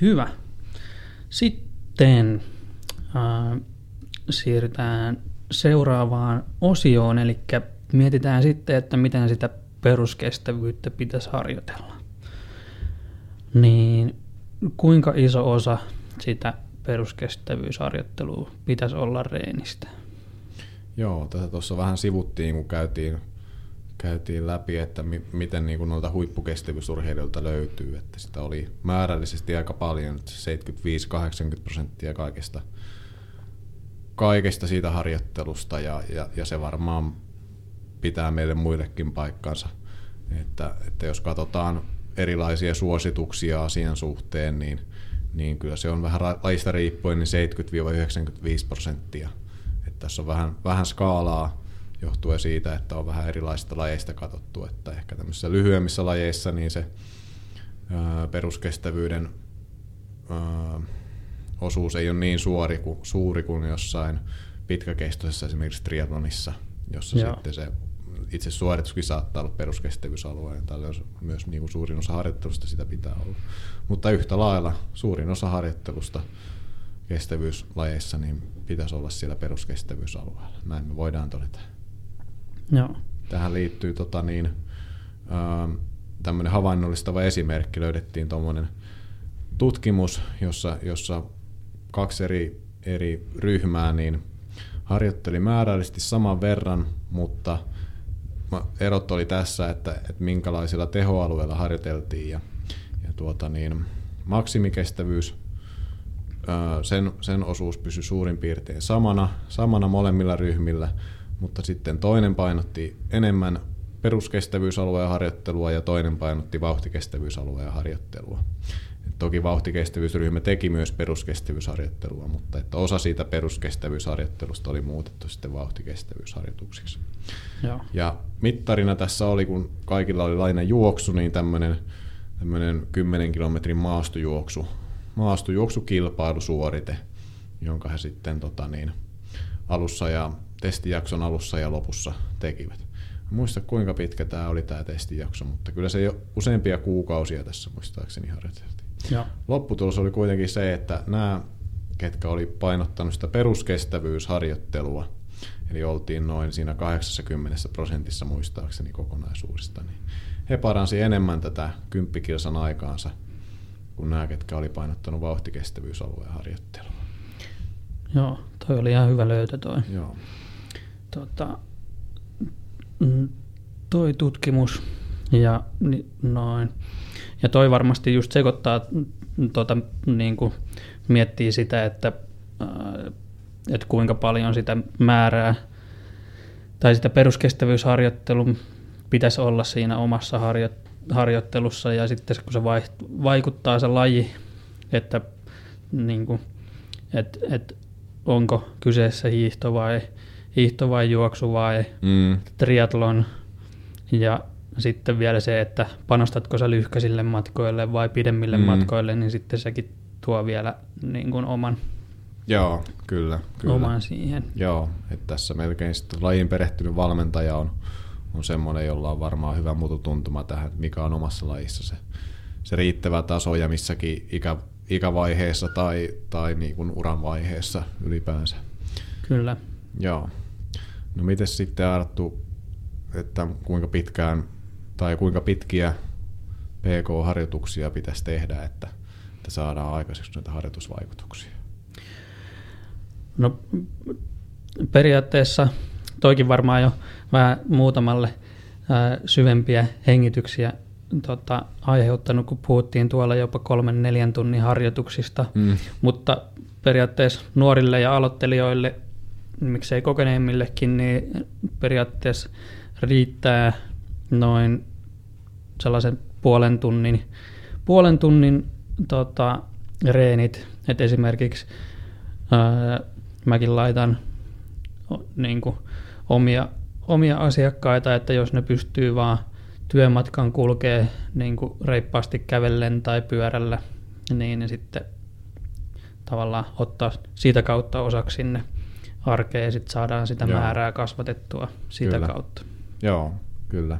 Hyvä. Sitten äh, siirrytään seuraavaan osioon, eli mietitään sitten, että miten sitä peruskestävyyttä pitäisi harjoitella. Niin kuinka iso osa sitä peruskestävyysharjoittelua pitäisi olla reenistä? Joo, tätä tuossa vähän sivuttiin, kun käytiin, käytiin läpi, että mi- miten niin noilta huippukestävyysurheilijoilta löytyy, että sitä oli määrällisesti aika paljon, 75-80 prosenttia kaikesta, kaikesta siitä harjoittelusta ja, ja, ja se varmaan pitää meille muillekin paikkansa, että, että jos katsotaan erilaisia suosituksia asian suhteen, niin, niin kyllä se on vähän lajista riippuen niin 70-95 prosenttia. Että tässä on vähän, vähän skaalaa johtuen siitä, että on vähän erilaisista lajeista katsottu, että ehkä tämmöisissä lyhyemmissä lajeissa niin se ää, peruskestävyyden ää, osuus ei ole niin suuri kuin, suuri kuin jossain pitkäkestoisessa esimerkiksi triathlonissa, jossa Joo. sitten se itse suorituskin saattaa olla peruskestävyysalueen, tällöin myös niin kuin suurin osa harjoittelusta sitä pitää olla. Mutta yhtä lailla suurin osa harjoittelusta kestävyyslajeissa niin pitäisi olla siellä peruskestävyysalueella. Näin me voidaan todeta. Joo. Tähän liittyy tota niin, tämmöinen havainnollistava esimerkki. Löydettiin tuommoinen tutkimus, jossa, jossa kaksi eri, eri ryhmää niin harjoitteli määrällisesti saman verran, mutta erot oli tässä, että, että minkälaisilla tehoalueilla harjoiteltiin ja, ja tuota niin, maksimikestävyys, sen, sen osuus pysyi suurin piirtein samana, samana molemmilla ryhmillä, mutta sitten toinen painotti enemmän peruskestävyysalueen harjoittelua ja toinen painotti vauhtikestävyysalueen harjoittelua. Toki vauhtikestävyysryhmä teki myös peruskestävyysharjoittelua, mutta että osa siitä peruskestävyysharjoittelusta oli muutettu sitten vauhtikestävyysharjoituksiksi. Joo. Ja mittarina tässä oli, kun kaikilla oli lainen juoksu, niin tämmöinen tämmöinen 10 kilometrin maastojuoksu, maastojuoksukilpailusuorite, jonka he sitten tota niin, alussa ja testijakson alussa ja lopussa tekivät. En muista kuinka pitkä tämä oli tämä testijakso, mutta kyllä se jo useampia kuukausia tässä muistaakseni harjoiteltiin. Ja. Lopputulos oli kuitenkin se, että nämä, ketkä oli painottanut sitä peruskestävyysharjoittelua, eli oltiin noin siinä 80 prosentissa muistaakseni kokonaisuudesta, niin he paransi enemmän tätä kymppikilsan aikaansa kuin nämä, ketkä oli painottanut vauhtikestävyysalueen harjoittelua. Joo, toi oli ihan hyvä löytö toi. Joo. Tota, toi tutkimus ja noin. Ja toi varmasti just sekoittaa, tota, niin kuin miettii sitä, että, että kuinka paljon sitä määrää tai sitä peruskestävyysharjoittelun pitäisi olla siinä omassa harjo, harjoittelussa ja sitten kun se vaikuttaa se laji, että niin kuin, et, et onko kyseessä hiihto vai, hiihto vai juoksu vai mm. triatlon ja sitten vielä se, että panostatko sä lyhkäisille matkoille vai pidemmille mm. matkoille, niin sitten sekin tuo vielä niin kuin oman Joo, kyllä. kyllä. Oman siihen. Joo, että tässä melkein sitten lajin perehtynyt valmentaja on, on semmoinen, jolla on varmaan hyvä mututuntuma tähän, mikä on omassa lajissa se, se riittävä taso ja missäkin ikä, ikävaiheessa tai, tai niin kuin uran vaiheessa ylipäänsä. Kyllä. Joo. No miten sitten Arttu, että kuinka pitkään tai kuinka pitkiä PK-harjoituksia pitäisi tehdä, että, että saadaan aikaiseksi näitä harjoitusvaikutuksia? No periaatteessa toikin varmaan jo vähän muutamalle ää, syvempiä hengityksiä tota, aiheuttanut, kun puhuttiin tuolla jopa kolmen neljän tunnin harjoituksista, mm. mutta periaatteessa nuorille ja aloittelijoille, miksei kokeneemmillekin, niin periaatteessa riittää noin sellaisen puolen tunnin, puolen tunnin tota, reenit, että esimerkiksi ää, mäkin laitan niin kuin, omia, omia asiakkaita, että jos ne pystyy vaan työmatkan kulkee niin kuin reippaasti kävellen tai pyörällä, niin ne sitten tavallaan ottaa siitä kautta osaksi sinne arkeen ja sitten saadaan sitä Joo. määrää kasvatettua sitä kyllä. kautta. Joo, kyllä.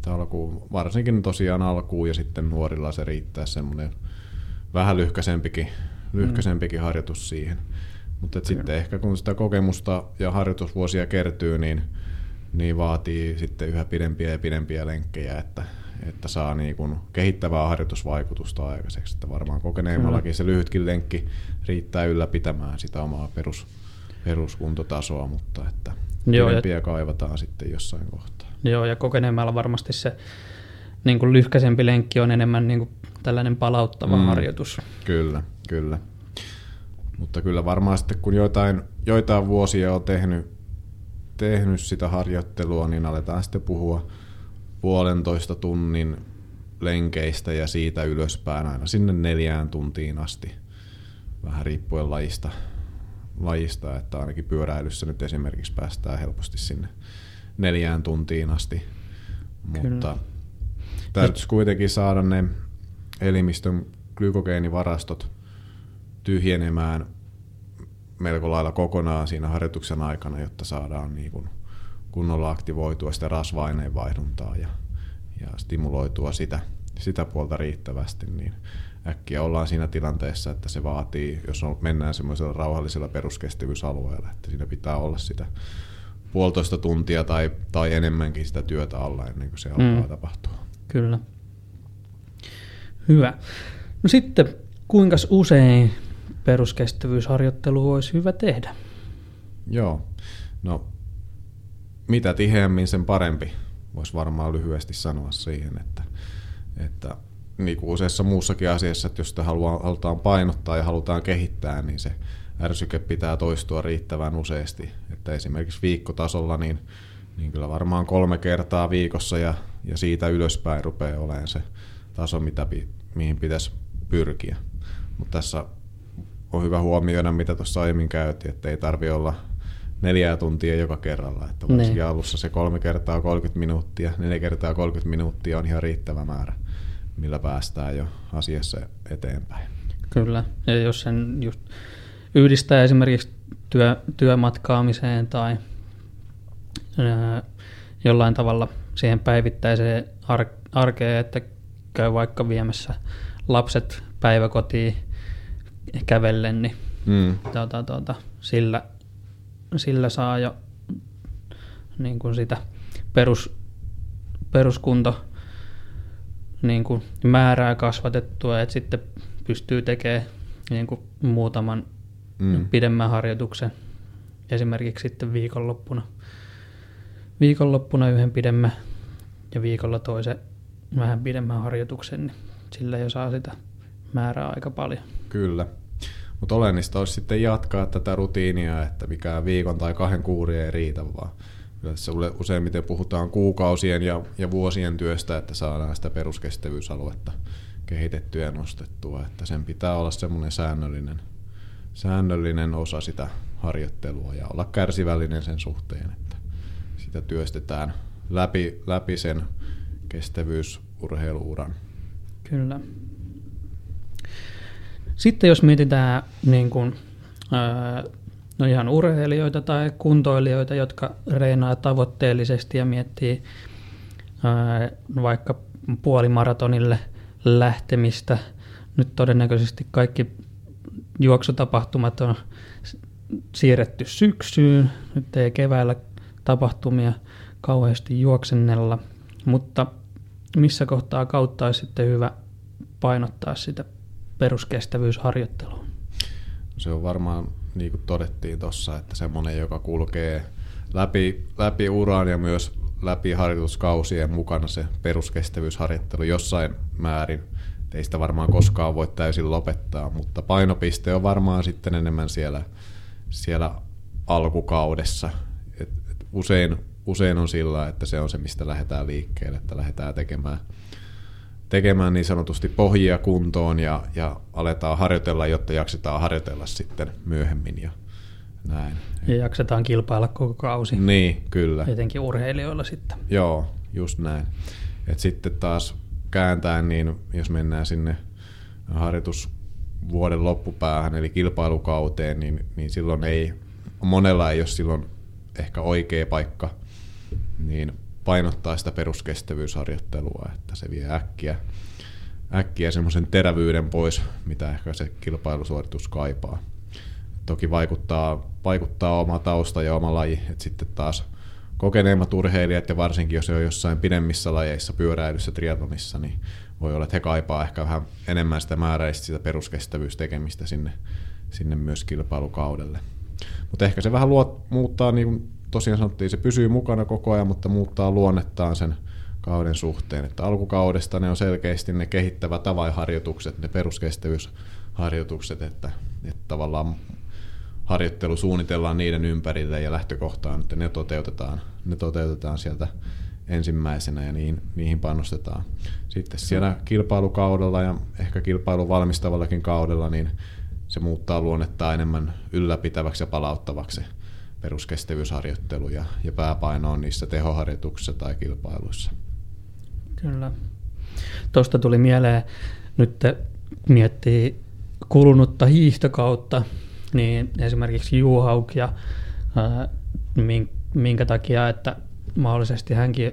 Että alkuun, varsinkin tosiaan alkuun ja sitten nuorilla se riittää semmoinen vähän lyhkäisempikin, lyhkäisempikin mm. harjoitus siihen. Mutta sitten ehkä kun sitä kokemusta ja harjoitusvuosia kertyy, niin, niin vaatii sitten yhä pidempiä ja pidempiä lenkkejä, että, että saa niin kuin kehittävää harjoitusvaikutusta aikaiseksi. Että varmaan kokeneemmallakin se lyhytkin lenkki riittää ylläpitämään sitä omaa perus, peruskuntotasoa, mutta että Joo, pidempiä ja- kaivataan sitten jossain kohtaa. Joo, ja kokeneemmalla varmasti se niin kuin lyhkäisempi lenkki on enemmän niin kuin tällainen palauttava Mm. mm. harjoitus. Kyllä, kyllä. Mutta kyllä varmaan sitten kun joitain, joitain vuosia on tehnyt, tehnyt sitä harjoittelua, niin aletaan sitten puhua puolentoista tunnin lenkeistä ja siitä ylöspäin aina sinne neljään tuntiin asti. Vähän riippuen lajista, lajista että ainakin pyöräilyssä nyt esimerkiksi päästään helposti sinne neljään tuntiin asti. Kyllä. Mutta täytyisi kuitenkin saada ne elimistön glykogeenivarastot tyhjenemään melko lailla kokonaan siinä harjoituksen aikana, jotta saadaan niin kuin kunnolla aktivoitua sitä rasva-aineenvaihduntaa ja, ja stimuloitua sitä, sitä puolta riittävästi, niin äkkiä ollaan siinä tilanteessa, että se vaatii, jos on, mennään semmoisella rauhallisella peruskestävyysalueella, että siinä pitää olla sitä puolitoista tuntia tai, tai enemmänkin sitä työtä alla ennen kuin se alkaa Mm. tapahtua. Kyllä. Hyvä. No sitten, kuinka usein peruskestävyysharjoittelu olisi hyvä tehdä? Joo, no mitä tiheämmin sen parempi, voisi varmaan lyhyesti sanoa siihen, että, että niin kuin useassa muussakin asiassa, että jos sitä haluaa, halutaan painottaa ja halutaan kehittää, niin se ärsyke pitää toistua riittävän useasti. Että esimerkiksi viikkotasolla, niin, niin kyllä varmaan kolme kertaa viikossa ja, ja siitä ylöspäin rupeaa olemaan se taso, mitä, mihin pitäisi pyrkiä. Mutta tässä on hyvä huomioida, mitä tuossa aiemmin käytiin, että ei tarvi olla neljää tuntia joka kerralla. Että Niin. varsinkin alussa se kolme kertaa 30 minuuttia, neljä kertaa 30 minuuttia on ihan riittävä määrä, millä päästään jo asiassa eteenpäin. Kyllä. Ja jos sen just yhdistää esimerkiksi työ, työmatkaamiseen tai ää, jollain tavalla siihen päivittäiseen ar- arkeen, että käy vaikka viemässä lapset päiväkotiin kävellen, niin Mm. tuota, tuota, sillä, sillä saa jo niin kuin sitä perus, peruskunto niin kuin määrää kasvatettua, että sitten pystyy tekemään niin kuin muutaman Mm. mm. pidemmän harjoituksen, esimerkiksi sitten viikonloppuna. Viikonloppuna yhden pidemmän ja viikolla toisen vähän pidemmän harjoituksen, niin sillä jo saa sitä määrää aika paljon. Kyllä. Mutta olennaista olisi sitten jatkaa tätä rutiinia, että mikään viikon tai kahden kuuri ei riitä, vaan tässä useimmiten puhutaan kuukausien ja, ja vuosien työstä, että saadaan sitä peruskestävyysaluetta kehitettyä ja nostettua. Että sen pitää olla semmoinen säännöllinen, säännöllinen osa sitä harjoittelua ja olla kärsivällinen sen suhteen, että sitä työstetään läpi, läpi sen kestävyysurheiluuran. Kyllä. Sitten jos mietitään niin kuin, no ihan urheilijoita tai kuntoilijoita, jotka reenaa tavoitteellisesti ja miettii vaikka puolimaratonille lähtemistä. Nyt todennäköisesti kaikki juoksutapahtumat on siirretty syksyyn. Nyt ei keväällä tapahtumia kauheasti juoksennella, mutta missä kohtaa kautta olisi sitten hyvä painottaa sitä peruskestävyysharjoittelua? Se on varmaan, niin kuin todettiin tuossa, että semmoinen, joka kulkee läpi, läpi uran ja myös läpi harjoituskausien mukana se peruskestävyysharjoittelu jossain määrin. Ei sitä varmaan koskaan voi täysin lopettaa, mutta painopiste on varmaan sitten enemmän siellä, siellä alkukaudessa. Et, et usein, usein on sillä, että se on se, mistä lähdetään liikkeelle, että lähdetään tekemään tekemään niin sanotusti pohjia kuntoon ja, ja aletaan harjoitella, jotta jaksetaan harjoitella sitten myöhemmin ja näin. Ja jaksetaan kilpailla koko kausi, Niin, kyllä. etenkin urheilijoilla sitten. Joo, just näin. Et sitten taas kääntäen, niin jos mennään sinne harjoitusvuoden loppupäähän, eli kilpailukauteen, niin, niin silloin ei, monella ei ole silloin ehkä oikea paikka niin painottaa sitä peruskestävyysharjoittelua, että se vie äkkiä, äkkiä semmoisen terävyyden pois, mitä ehkä se kilpailusuoritus kaipaa. Toki vaikuttaa, vaikuttaa oma tausta ja oma laji, että sitten taas kokeneemmat urheilijat ja varsinkin jos on jossain pidemmissä lajeissa, pyöräilyssä, triatlonissa, niin voi olla, että he kaipaa ehkä vähän enemmän sitä määräistä sitä peruskestävyystekemistä sinne, sinne myös kilpailukaudelle. Mutta ehkä se vähän luot, muuttaa, niin kuin tosiaan sanottiin, se pysyy mukana koko ajan, mutta muuttaa luonnettaan sen kauden suhteen. Että alkukaudesta ne on selkeästi ne kehittävät avainharjoitukset, ne peruskestävyysharjoitukset, että, että tavallaan harjoittelu suunnitellaan niiden ympärille ja lähtökohtaan, että ne toteutetaan, ne toteutetaan sieltä ensimmäisenä ja niihin, niihin panostetaan. Sitten siellä kilpailukaudella ja ehkä kilpailun valmistavallakin kaudella, niin se muuttaa luonnetta enemmän ylläpitäväksi ja palauttavaksi peruskestävyysharjoittelu ja, ja pääpaino on niissä tehoharjoituksissa tai kilpailuissa. Kyllä. Tuosta tuli mieleen, nyt miettii kulunutta hiihtokautta, niin esimerkiksi Juhauk ja ää, minkä takia, että mahdollisesti hänkin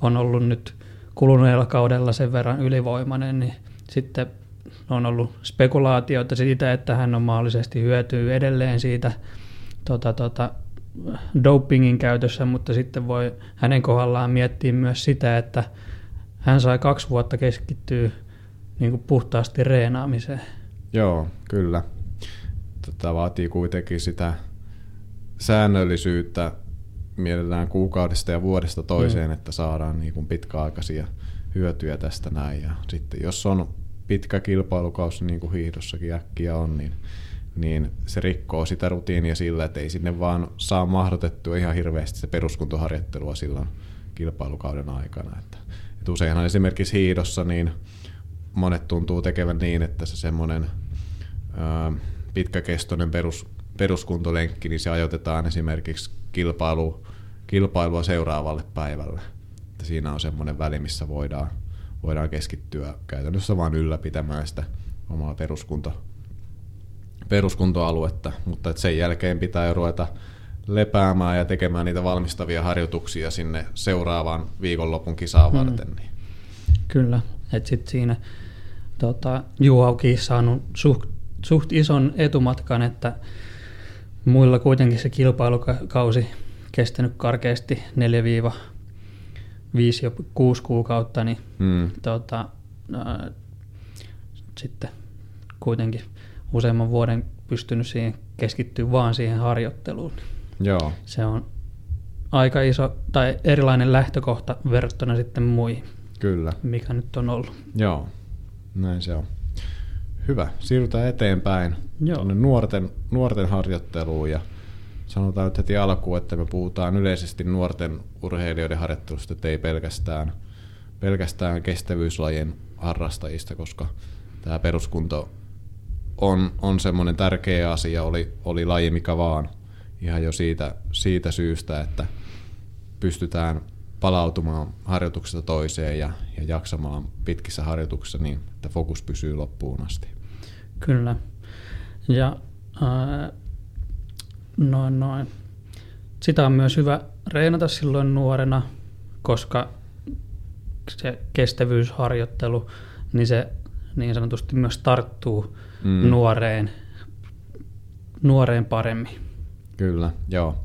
on ollut nyt kuluneella kaudella sen verran ylivoimainen, niin sitten on ollut spekulaatioita siitä, että hän on mahdollisesti hyötyy edelleen siitä tota, tota, dopingin käytössä, mutta sitten voi hänen kohdallaan miettiä myös sitä, että hän sai kaksi vuotta keskittyä niin kuin puhtaasti reenaamiseen. Joo, kyllä. Tätä vaatii kuitenkin sitä säännöllisyyttä mielellään kuukaudesta ja vuodesta toiseen, mm. että saadaan niin kuin pitkäaikaisia hyötyjä tästä näin. Ja sitten jos on pitkä kilpailukausi, niin kuin hiihdossakin äkkiä on, niin, niin se rikkoo sitä rutiinia sillä, että ei sinne vaan saa mahdotettua ihan hirveästi se peruskuntoharjoittelua silloin kilpailukauden aikana. Että, että useinhan esimerkiksi hiidossa niin monet tuntuu tekevän niin, että se semmoinen pitkäkestoinen perus, peruskuntolenkki, niin se ajoitetaan esimerkiksi kilpailu, kilpailua seuraavalle päivälle. Että siinä on semmoinen väli, missä voidaan, voidaan keskittyä käytännössä vain ylläpitämään sitä omaa peruskunto, peruskuntoaluetta, mutta että sen jälkeen pitää jo ruveta lepäämään ja tekemään niitä valmistavia harjoituksia sinne seuraavaan viikonlopun kisaan mm. varten. Niin. Kyllä, että sitten siinä tota, Juhaukin saanut suht, suht ison etumatkan, että muilla kuitenkin se kilpailukausi kestänyt karkeasti 4 5 6 kuukautta, niin hmm. tota, ää, sitten kuitenkin useamman vuoden pystynyt siihen keskittyä vaan siihen harjoitteluun. Joo. Se on aika iso tai erilainen lähtökohta verrattuna sitten muihin. Kyllä. Mikä nyt on ollut. Joo, näin se on. Hyvä, siirrytään eteenpäin Joo. nuorten, nuorten harjoitteluun ja sanotaan nyt heti alkuun, että me puhutaan yleisesti nuorten urheilijoiden harjoittelusta, että ei pelkästään, pelkästään kestävyyslajien harrastajista, koska tämä peruskunto on, on semmoinen tärkeä asia, oli, oli laji mikä vaan, ihan jo siitä, siitä syystä, että pystytään palautumaan harjoituksesta toiseen ja, ja jaksamaan pitkissä harjoituksissa niin, että fokus pysyy loppuun asti. Kyllä. Ja ää, noin noin. Sitä on myös hyvä reenata silloin nuorena, koska se kestävyysharjoittelu, niin se niin sanotusti myös tarttuu mm. nuoreen, nuoreen paremmin. Kyllä, joo.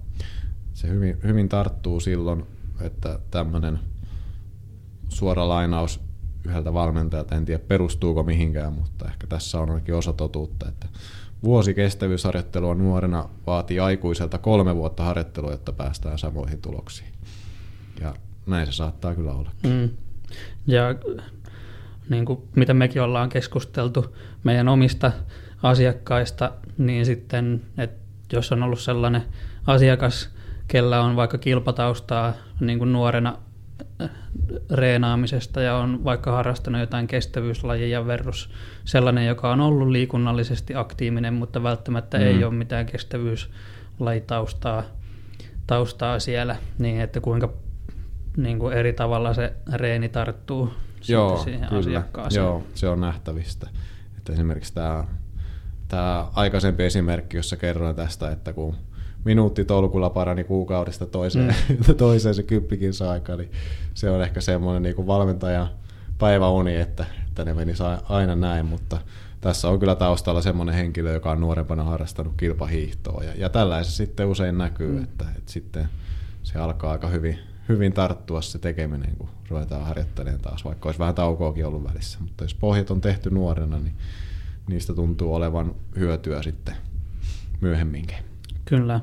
Se hyvin, hyvin tarttuu silloin, että tämmöinen suora lainaus yhdeltä valmentajalta, en tiedä perustuuko mihinkään, mutta ehkä tässä on ainakin osa totuutta, että vuosi kestävyysharjoittelua nuorena vaatii aikuiselta kolme vuotta harjoittelua, jotta päästään samoihin tuloksiin. Ja näin se saattaa kyllä olla. Mm. Ja niin kuin mitä mekin ollaan keskusteltu meidän omista asiakkaista, niin sitten, että jos on ollut sellainen asiakas, kellä on vaikka kilpataustaa niin kuin nuorena reenaamisesta ja on vaikka harrastanut jotain kestävyyslajia versus sellainen, joka on ollut liikunnallisesti aktiivinen, mutta välttämättä mm. ei ole mitään kestävyyslajitaustaa taustaa siellä, niin että kuinka niin kuin eri tavalla se reeni tarttuu Joo, siihen kyllä. asiakkaaseen. Joo, se on nähtävistä. Että esimerkiksi tämä, tämä aikaisempi esimerkki, jossa kerroin tästä, että kun minuutti tolkulla parani kuukaudesta toiseen, mm. [laughs] toiseen se kyppikin aika, niin se on ehkä semmoinen niin valmentajan päiväuni, että, että ne meni aina näin, mutta tässä on kyllä taustalla semmoinen henkilö, joka on nuorempana harrastanut kilpahiihtoa ja, ja tällaisen sitten usein näkyy, mm. että, että sitten se alkaa aika hyvin, hyvin tarttua se tekeminen, kun ruvetaan harjoittelemaan taas, vaikka olisi vähän taukoakin ollut välissä, mutta jos pohjat on tehty nuorena, niin niistä tuntuu olevan hyötyä sitten myöhemminkin. Kyllä.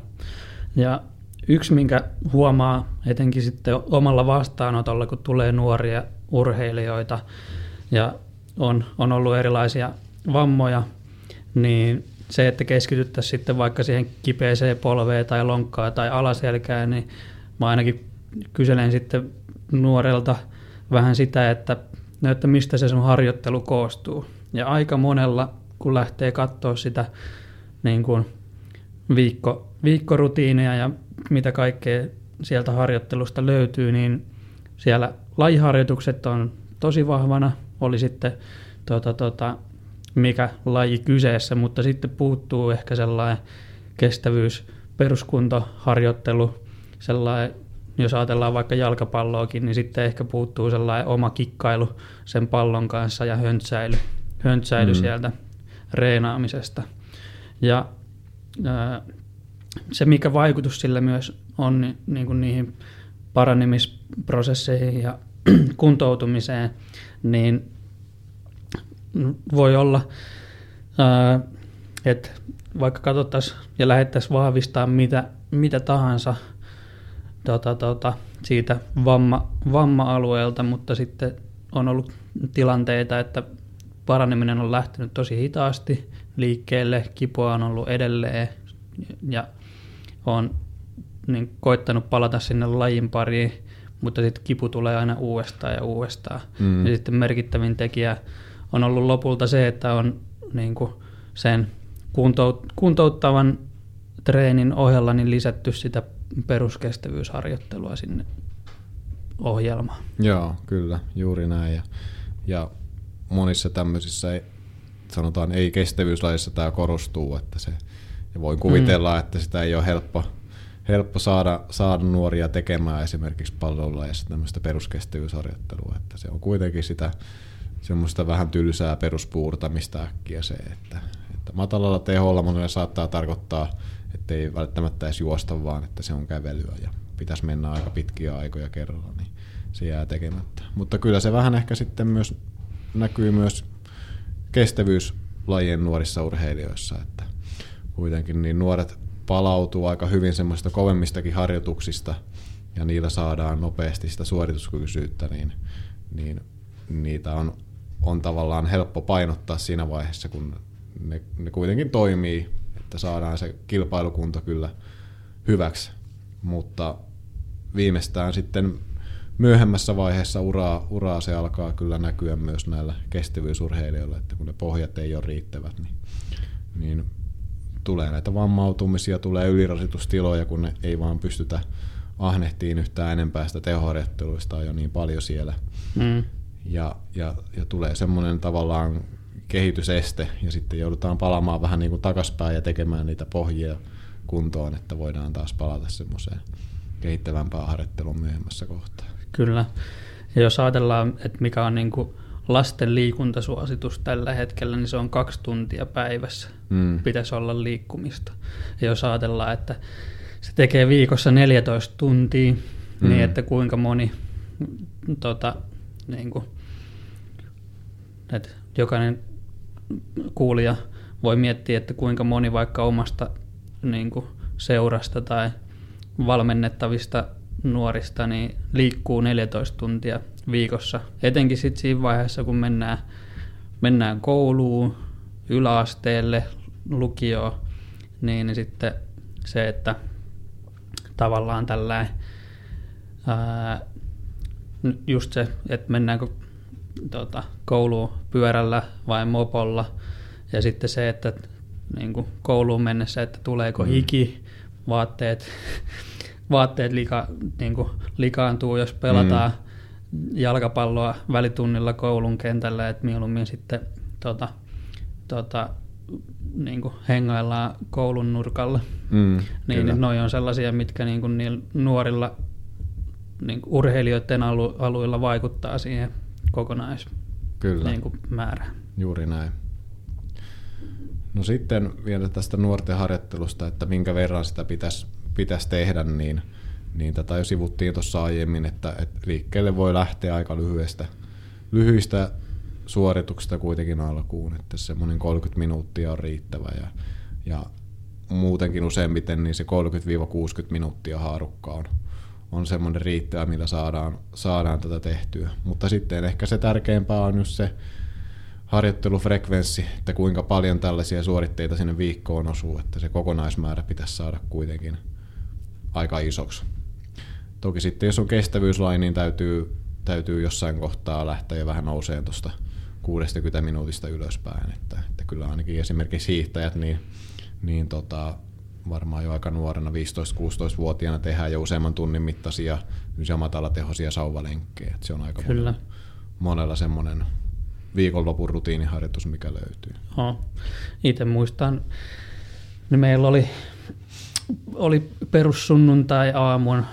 Ja yksi, minkä huomaa etenkin sitten omalla vastaanotolla, kun tulee nuoria urheilijoita ja on, on ollut erilaisia vammoja, niin se, että keskityttäisiin sitten vaikka siihen kipeeseen polveen tai lonkkaan tai alaselkään, niin mä ainakin kyselen sitten nuorelta vähän sitä, että, no, että mistä se sun harjoittelu koostuu. Ja aika monella, kun lähtee katsoa sitä niin kuin viikko, viikkorutiineja ja mitä kaikkea sieltä harjoittelusta löytyy, niin siellä lajiharjoitukset on tosi vahvana, oli sitten tota, tota, mikä laji kyseessä, mutta sitten puuttuu ehkä sellainen kestävyys, peruskuntoharjoittelu, sellainen, jos ajatellaan vaikka jalkapalloakin, niin sitten ehkä puuttuu sellainen oma kikkailu sen pallon kanssa ja höntsäily, höntsäily mm. sieltä reenaamisesta. Ja se, mikä vaikutus sillä myös on niin, kuin niihin paranemisprosesseihin ja [clears throat] kuntoutumiseen, niin voi olla, että vaikka katsottaisiin ja lähdettäisiin vahvistaa mitä, mitä tahansa tota, tota, siitä vamma, vamma-alueelta, mutta sitten on ollut tilanteita, että paraneminen on lähtenyt tosi hitaasti liikkeelle, kipua on ollut edelleen ja on niin koittanut palata sinne lajin pariin, mutta sitten kipu tulee aina uudestaan ja uudestaan. Mm. Ja sitten merkittävin tekijä on ollut lopulta se, että on niin kuin sen kuntouttavan treenin ohella niin lisätty sitä peruskestävyysharjoittelua sinne ohjelmaan. Joo, kyllä, juuri näin. Ja, ja monissa tämmöisissä ei, sanotaan ei-kestävyyslajissa tämä korostuu, että se, ja voin kuvitella, mm. että sitä ei ole helppo, helppo saada, saada nuoria tekemään esimerkiksi pallolla ja tämmöistä peruskestävyysharjoittelua, että se on kuitenkin sitä semmoista vähän tylsää peruspuurtamista äkkiä se, että, että matalalla teholla monelle saattaa tarkoittaa, että ei välttämättä edes juosta, vaan että se on kävelyä ja pitäisi mennä aika pitkiä aikoja kerralla, niin se jää tekemättä. Mutta kyllä se vähän ehkä sitten myös näkyy myös kestävyyslajien nuorissa urheilijoissa, että kuitenkin niin nuoret palautuu aika hyvin semmoista kovemmistakin harjoituksista ja niillä saadaan nopeasti sitä suorituskykyisyyttä, niin, niin niitä on on tavallaan helppo painottaa siinä vaiheessa, kun ne, ne kuitenkin toimii, että saadaan se kilpailukunto kyllä hyväksi. Mutta viimeistään sitten myöhemmässä vaiheessa uraa, uraa se alkaa kyllä näkyä myös näillä kestävyysurheilijoilla, että kun ne pohjat ei ole riittävät, niin, niin tulee näitä vammautumisia, tulee ylirasitustiloja, kun ne ei vaan pystytä ahnehtiin yhtään enempää sitä tehoharjoitteluista on jo niin paljon siellä. Mm ja, ja, ja tulee semmoinen tavallaan kehityseste ja sitten joudutaan palaamaan vähän niin kuin takaspäin ja tekemään niitä pohjia kuntoon, että voidaan taas palata semmoiseen kehittävämpään harjoitteluun myöhemmässä kohtaa. Kyllä. Ja jos ajatellaan, että mikä on niin kuin lasten liikuntasuositus tällä hetkellä, niin se on kaksi tuntia päivässä. Mm. Pitäisi olla liikkumista. Ja jos ajatellaan, että se tekee viikossa 14 tuntia, niin mm. niin että kuinka moni tota, niin kuin, että jokainen kuulija voi miettiä, että kuinka moni vaikka omasta niin kuin, seurasta tai valmennettavista nuorista niin liikkuu 14 tuntia viikossa. Etenkin sitten siinä vaiheessa, kun mennään, mennään kouluun, yläasteelle, lukioon, niin, niin sitten se, että tavallaan tällainen just se, että mennäänkö tota, kouluun pyörällä vai mopolla. Ja sitten se, että niin kuin kouluun mennessä, että tuleeko mm. hiki, vaatteet, vaatteet lika, niin kuin likaantuu, jos pelataan mm. jalkapalloa välitunnilla koulun kentällä, että mieluummin sitten tota, tota, niin kuin hengaillaan koulun nurkalla. Mm, niin, niin noi on sellaisia, mitkä niin kuin niillä nuorilla niin kuin urheilijoiden alu, alueilla vaikuttaa siihen kokonaismäärään. Kyllä. Niin kuin määrään. Juuri näin. No sitten vielä tästä nuorten harjoittelusta, että minkä verran sitä pitäisi, pitäisi tehdä, niin, niin tätä jo sivuttiin tuossa aiemmin, että, että liikkeelle voi lähteä aika lyhyestä, lyhyistä suorituksista kuitenkin alkuun, että semmoinen 30 minuuttia on riittävä ja, ja muutenkin useimmiten niin se 30-60 minuuttia haarukka on, on semmoinen riittävä, millä saadaan, saadaan tätä tehtyä. Mutta sitten ehkä se tärkeämpää on just se harjoittelufrekvenssi, että kuinka paljon tällaisia suoritteita sinne viikkoon osuu, että se kokonaismäärä pitäisi saada kuitenkin aika isoksi. Toki sitten jos on kestävyyslaji, niin täytyy, täytyy jossain kohtaa lähteä vähän nouseen tuosta 60 minuutista ylöspäin. Että, että kyllä ainakin esimerkiksi hiihtäjät, niin, niin tota, varmaan jo aika nuorena, 15-16-vuotiaana tehdään jo useamman tunnin mittaisia matalatehoisia sauvalenkkejä. Että se on aika Kyllä. monella semmoinen viikonlopun rutiiniharjoitus, mikä löytyy. Itse muistan, niin meillä oli, oli perussunnuntai aamun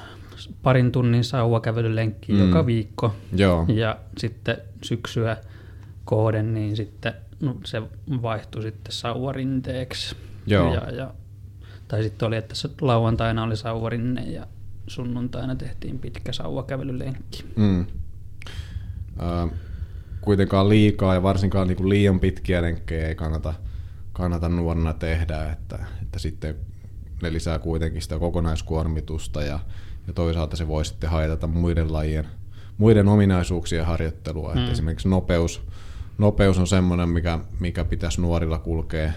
parin tunnin sauvakävelylenkki mm. joka viikko. Joo. Ja sitten syksyä kohden, niin sitten no, se vaihtui sitten sauvarinteeksi. Joo. Ja, ja, tai sitten oli, että lauantaina oli sauvarinne ja sunnuntaina tehtiin pitkä sauvakävelylenkki. Mm. Äh, kuitenkaan liikaa ja varsinkaan niin kuin liian pitkiä lenkkejä ei kannata, kannata nuorena tehdä, että, että sitten ne lisää kuitenkin sitä kokonaiskuormitusta ja, ja toisaalta se voi sitten haitata muiden lajien, muiden ominaisuuksien harjoittelua. Mm. Että esimerkiksi nopeus, nopeus on semmoinen, mikä, mikä pitäisi nuorilla kulkea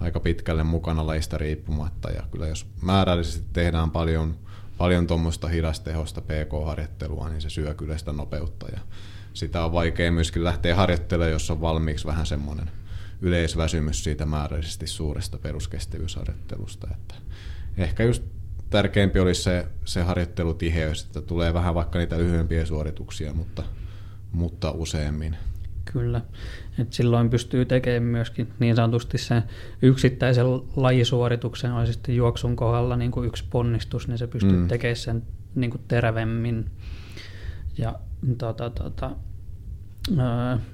aika pitkälle mukana lajista riippumatta. Ja kyllä jos määrällisesti tehdään paljon, paljon tuommoista hidastehosta PK-harjoittelua, niin se syö kyllä sitä nopeutta. Ja sitä on vaikea myöskin lähteä harjoittelemaan, jos on valmiiksi vähän semmoinen yleisväsymys siitä määrällisesti suuresta peruskestävyysharjoittelusta. Että ehkä just tärkeämpi olisi se, se harjoittelutiheys, että tulee vähän vaikka niitä lyhyempiä suorituksia, mutta, mutta useammin. Kyllä. Et silloin pystyy tekemään myöskin niin sanotusti sen yksittäisen lajisuorituksen, oli sitten juoksun kohdalla niin kuin yksi ponnistus, niin se pystyy mm. tekemään sen niin kuin terävemmin. Ja tota, tota,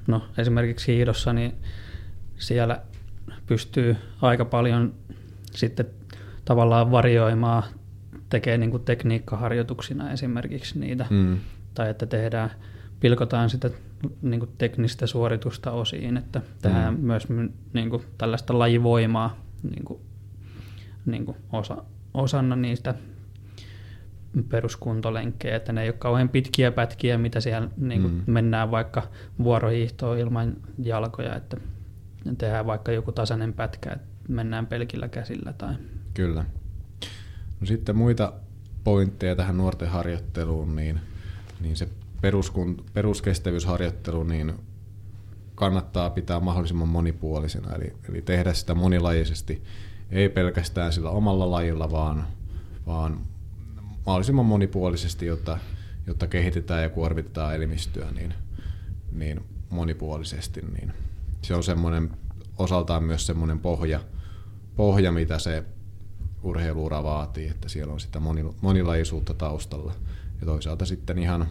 no, esimerkiksi hiidossa, niin siellä pystyy aika paljon sitten tavallaan varioimaan, tekee niin kuin tekniikkaharjoituksina esimerkiksi niitä, mm. tai että tehdään, pilkotaan sitä niin kuin teknistä suoritusta osiin, että tehdään mm. myös niin kuin tällaista lajivoimaa niin kuin, niin kuin osa, osana niistä peruskuntolenkkejä, että ne ei ole kauhean pitkiä pätkiä, mitä siellä niin kuin mm. mennään vaikka vuorohiihtoon ilman jalkoja, että tehdään vaikka joku tasainen pätkä, että mennään pelkillä käsillä. Tai... Kyllä. No sitten muita pointteja tähän nuorten harjoitteluun, niin, niin se peruskun, peruskestävyysharjoittelu niin kannattaa pitää mahdollisimman monipuolisena, eli, eli tehdä sitä monilajisesti, ei pelkästään sillä omalla lajilla, vaan, vaan mahdollisimman monipuolisesti, jotta, jotta kehitetään ja kuormitetaan elimistöä niin, niin monipuolisesti. Niin se on semmoinen, osaltaan myös semmoinen pohja, pohja, mitä se urheiluura vaatii, että siellä on sitä monilajisuutta taustalla. Ja toisaalta sitten ihan,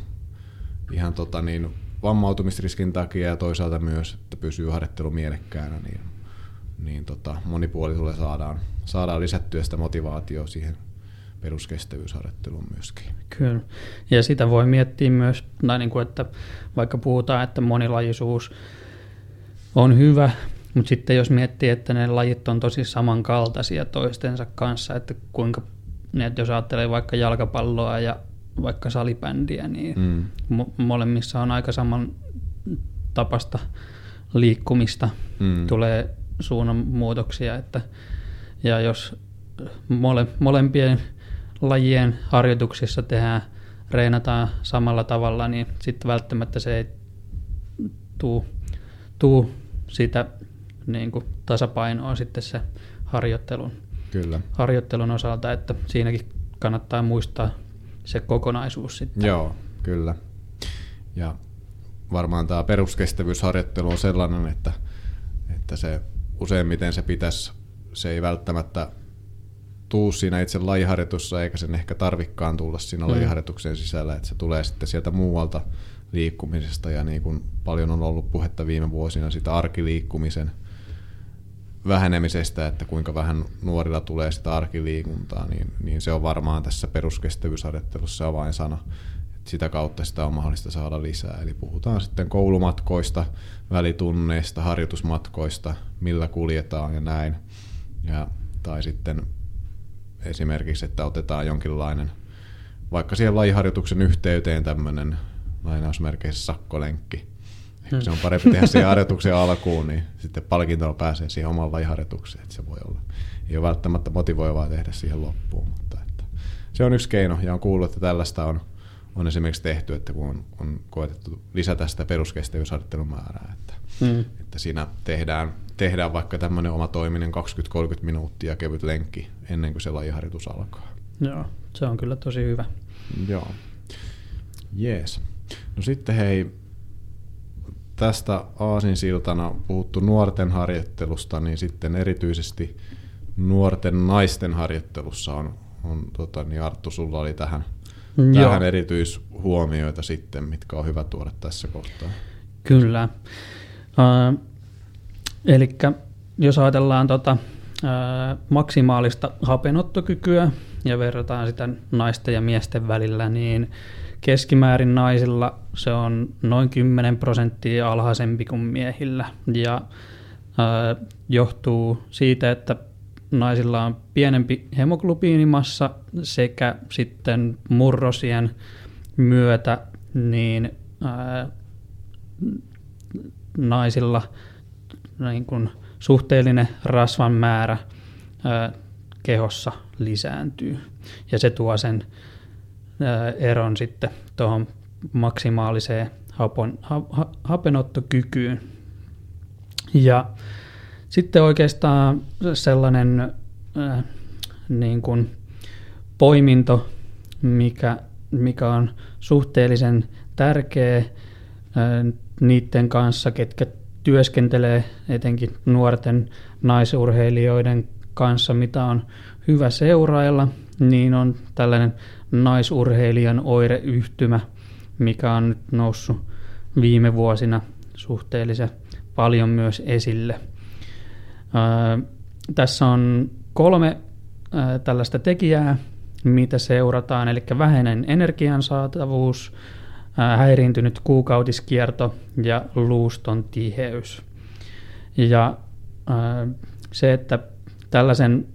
ihan tota niin, vammautumisriskin takia ja toisaalta myös, että pysyy harjoittelu mielekkäänä, niin, niin tota, monipuolisuudelle saadaan, saadaan lisättyä sitä motivaatiota siihen peruskestävyysharjoitteluun myöskin. Kyllä. Ja sitä voi miettiä myös, niin kuin, että vaikka puhutaan, että monilajisuus on hyvä, mutta sitten jos miettii, että ne lajit on tosi samankaltaisia toistensa kanssa, että kuinka, että jos ajattelee vaikka jalkapalloa ja vaikka salibändiä, niin mm. mo- molemmissa on aika saman tapasta liikkumista, mm. tulee suunnanmuutoksia, että ja jos mole, molempien lajien harjoituksissa tehdään, reenataan samalla tavalla, niin sitten välttämättä se ei tuu, tuu sitä niin kuin tasapainoa sitten se harjoittelun, Kyllä. harjoittelun osalta, että siinäkin kannattaa muistaa se kokonaisuus sitten. Joo, kyllä. Ja varmaan tämä peruskestävyysharjoittelu on sellainen, että, että se useimmiten se pitäisi, se ei välttämättä tuu siinä itse lajiharjoitussa, eikä sen ehkä tarvikkaan tulla siinä mm. lajiharjoituksen sisällä, että se tulee sitten sieltä muualta liikkumisesta ja niin kuin paljon on ollut puhetta viime vuosina sitä arkiliikkumisen vähenemisestä, että kuinka vähän nuorilla tulee sitä arkiliikuntaa, niin, niin se on varmaan tässä peruskestävyysharjoittelussa avainsana. Että sitä kautta sitä on mahdollista saada lisää. Eli puhutaan sitten koulumatkoista, välitunneista, harjoitusmatkoista, millä kuljetaan ja näin. Ja Tai sitten esimerkiksi, että otetaan jonkinlainen, vaikka siihen lajiharjoituksen yhteyteen tämmöinen lainausmerkeissä sakkolenkki. Hmm. Se on parempi tehdä siihen harjoituksen alkuun, niin sitten palkintoa pääsee siihen omaan lajiharjoitukseen. Että se voi olla, ei ole välttämättä motivoivaa tehdä siihen loppuun, mutta että se on yksi keino ja on kuullut, että tällaista on, on esimerkiksi tehty, että kun on, on koetettu lisätä sitä peruskestävyysharjoittelun määrää, että, hmm. että siinä tehdään, tehdään vaikka tämmöinen oma toiminen 20-30 minuuttia kevyt lenkki ennen kuin se lajiharjoitus alkaa. Joo, se on kyllä tosi hyvä. Joo. Jees. No sitten hei, tästä aasinsiltana puhuttu nuorten harjoittelusta, niin sitten erityisesti nuorten naisten harjoittelussa on, on tota, niin Arttu, sulla oli tähän, tähän erityishuomioita sitten, mitkä on hyvä tuoda tässä kohtaa. Kyllä. Uh, Eli jos ajatellaan tota, uh, maksimaalista hapenottokykyä ja verrataan sitä naisten ja miesten välillä, niin Keskimäärin naisilla se on noin 10 prosenttia alhaisempi kuin miehillä. Ja ää, johtuu siitä, että naisilla on pienempi hemoglobiinimassa sekä sitten murrosien myötä niin ää, naisilla niin kuin suhteellinen rasvan määrä ää, kehossa lisääntyy. Ja se tuo sen eron sitten tuohon maksimaaliseen hapon, ha, ha, hapenottokykyyn. Ja sitten oikeastaan sellainen äh, niin kuin poiminto, mikä, mikä on suhteellisen tärkeä äh, niiden kanssa, ketkä työskentelee etenkin nuorten naisurheilijoiden kanssa, mitä on hyvä seurailla, niin on tällainen naisurheilijan oireyhtymä, mikä on nyt noussut viime vuosina suhteellisen paljon myös esille. Tässä on kolme tällaista tekijää, mitä seurataan, eli vähäinen energian saatavuus, häiriintynyt kuukautiskierto ja luuston tiheys. Ja se, että tällaisen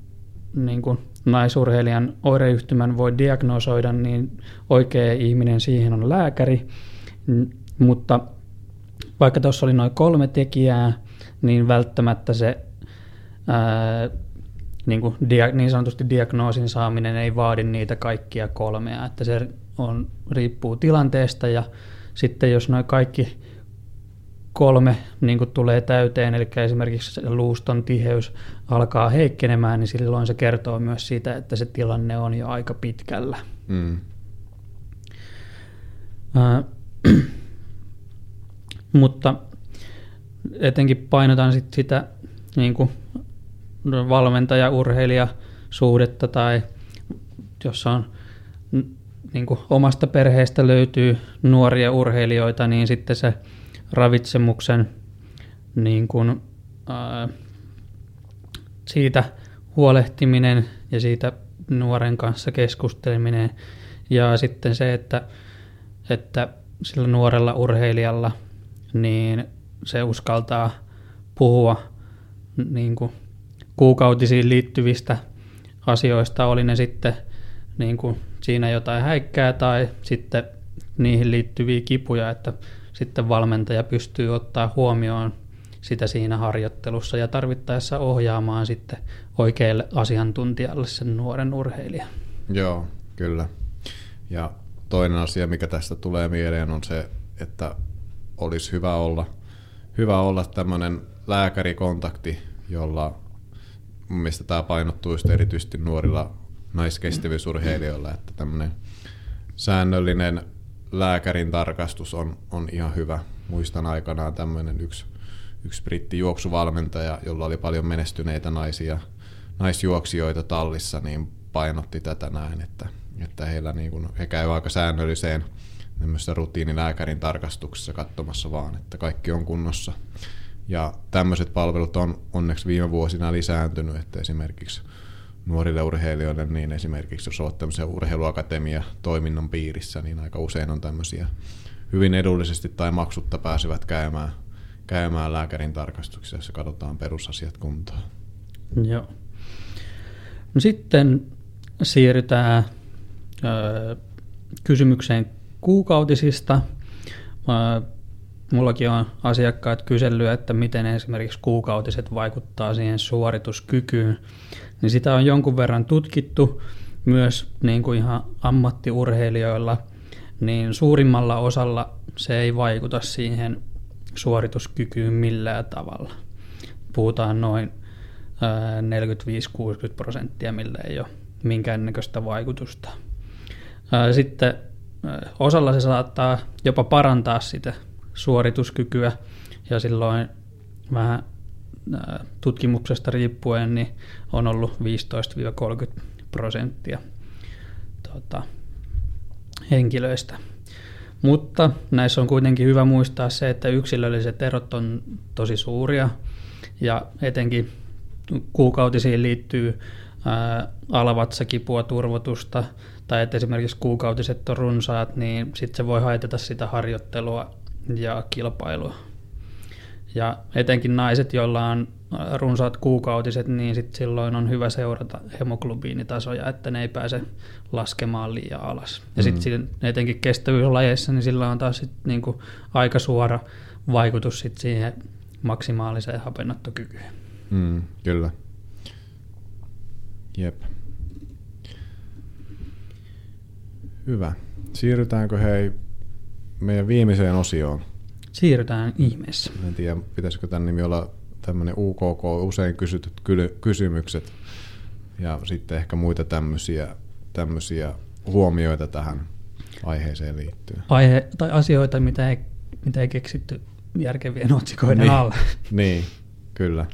niin kuin, naisurheilijan oireyhtymän voi diagnosoida, niin oikea ihminen siihen on lääkäri, mutta vaikka tuossa oli noin kolme tekijää, niin välttämättä se ää, niin, kuin dia, niin sanotusti diagnoosin saaminen ei vaadi niitä kaikkia kolmea, että se on, riippuu tilanteesta ja sitten jos noin kaikki kolme niin kuin tulee täyteen, eli esimerkiksi luuston tiheys alkaa heikkenemään, niin silloin se kertoo myös siitä, että se tilanne on jo aika pitkällä. Mm. Äh, [clears throat] mutta etenkin painotan sit sitä niin kuin valmentaja-urheilija-suhdetta tai jos on niin kuin omasta perheestä löytyy nuoria urheilijoita, niin sitten se ravitsemuksen niin kuin, ää, siitä huolehtiminen ja siitä nuoren kanssa keskusteleminen ja sitten se, että, että sillä nuorella urheilijalla niin se uskaltaa puhua niin kuin kuukautisiin liittyvistä asioista, oli ne sitten niin kuin siinä jotain häikkää tai sitten niihin liittyviä kipuja, että sitten valmentaja pystyy ottaa huomioon sitä siinä harjoittelussa ja tarvittaessa ohjaamaan sitten oikealle asiantuntijalle sen nuoren urheilijan. Joo, kyllä. Ja toinen asia, mikä tästä tulee mieleen, on se, että olisi hyvä olla, hyvä olla tämmöinen lääkärikontakti, jolla mielestä tämä painottuu erityisesti nuorilla naiskestävyysurheilijoilla, että tämmöinen säännöllinen lääkärin tarkastus on, on ihan hyvä. Muistan aikanaan tämmöinen yksi, yksi britti juoksuvalmentaja, jolla oli paljon menestyneitä naisia, naisjuoksijoita tallissa, niin painotti tätä näin, että, että heillä niin kuin, he käyvät aika säännölliseen rutiinilääkärin tarkastuksessa katsomassa vaan, että kaikki on kunnossa. Ja tämmöiset palvelut on onneksi viime vuosina lisääntynyt, että esimerkiksi nuorille urheilijoille, niin esimerkiksi jos olet tämmöisen urheiluakatemia toiminnan piirissä, niin aika usein on tämmöisiä hyvin edullisesti tai maksutta pääsevät käymään, käymään lääkärin tarkastuksessa, jossa katsotaan perusasiat kuntoon. Joo. No sitten siirrytään kysymykseen kuukautisista. Mullakin on asiakkaat kysellyt, että miten esimerkiksi kuukautiset vaikuttaa siihen suorituskykyyn. Niin sitä on jonkun verran tutkittu myös niin kuin ihan ammattiurheilijoilla, niin suurimmalla osalla se ei vaikuta siihen suorituskykyyn millään tavalla. Puhutaan noin 45-60 prosenttia, millä ei ole minkäännäköistä vaikutusta. Sitten osalla se saattaa jopa parantaa sitä suorituskykyä ja silloin vähän tutkimuksesta riippuen niin on ollut 15-30 prosenttia tuota, henkilöistä. Mutta näissä on kuitenkin hyvä muistaa se, että yksilölliset erot on tosi suuria ja etenkin kuukautisiin liittyy ää, alavatsakipua, turvotusta tai että esimerkiksi kuukautiset on runsaat, niin sitten se voi haitata sitä harjoittelua ja kilpailua. Ja etenkin naiset, joilla on runsaat kuukautiset, niin sit silloin on hyvä seurata hemoglobiinitasoja, että ne ei pääse laskemaan liian alas. Ja mm. sitten etenkin kestävyyslajeissa, niin sillä on taas sit niinku aika suora vaikutus sit siihen maksimaaliseen hapenottokykyyn. Mm, kyllä. Jep. Hyvä. Siirrytäänkö hei meidän viimeiseen osioon? Siirrytään ihmeessä. En tiedä, pitäisikö tämän nimi olla tämmöinen UKK, usein kysytyt kysymykset ja sitten ehkä muita tämmöisiä, tämmöisiä huomioita tähän aiheeseen liittyen. Aihe, tai asioita, mitä ei, mitä ei keksitty järkevien otsikoiden niin, alle. [laughs] Niin, kyllä.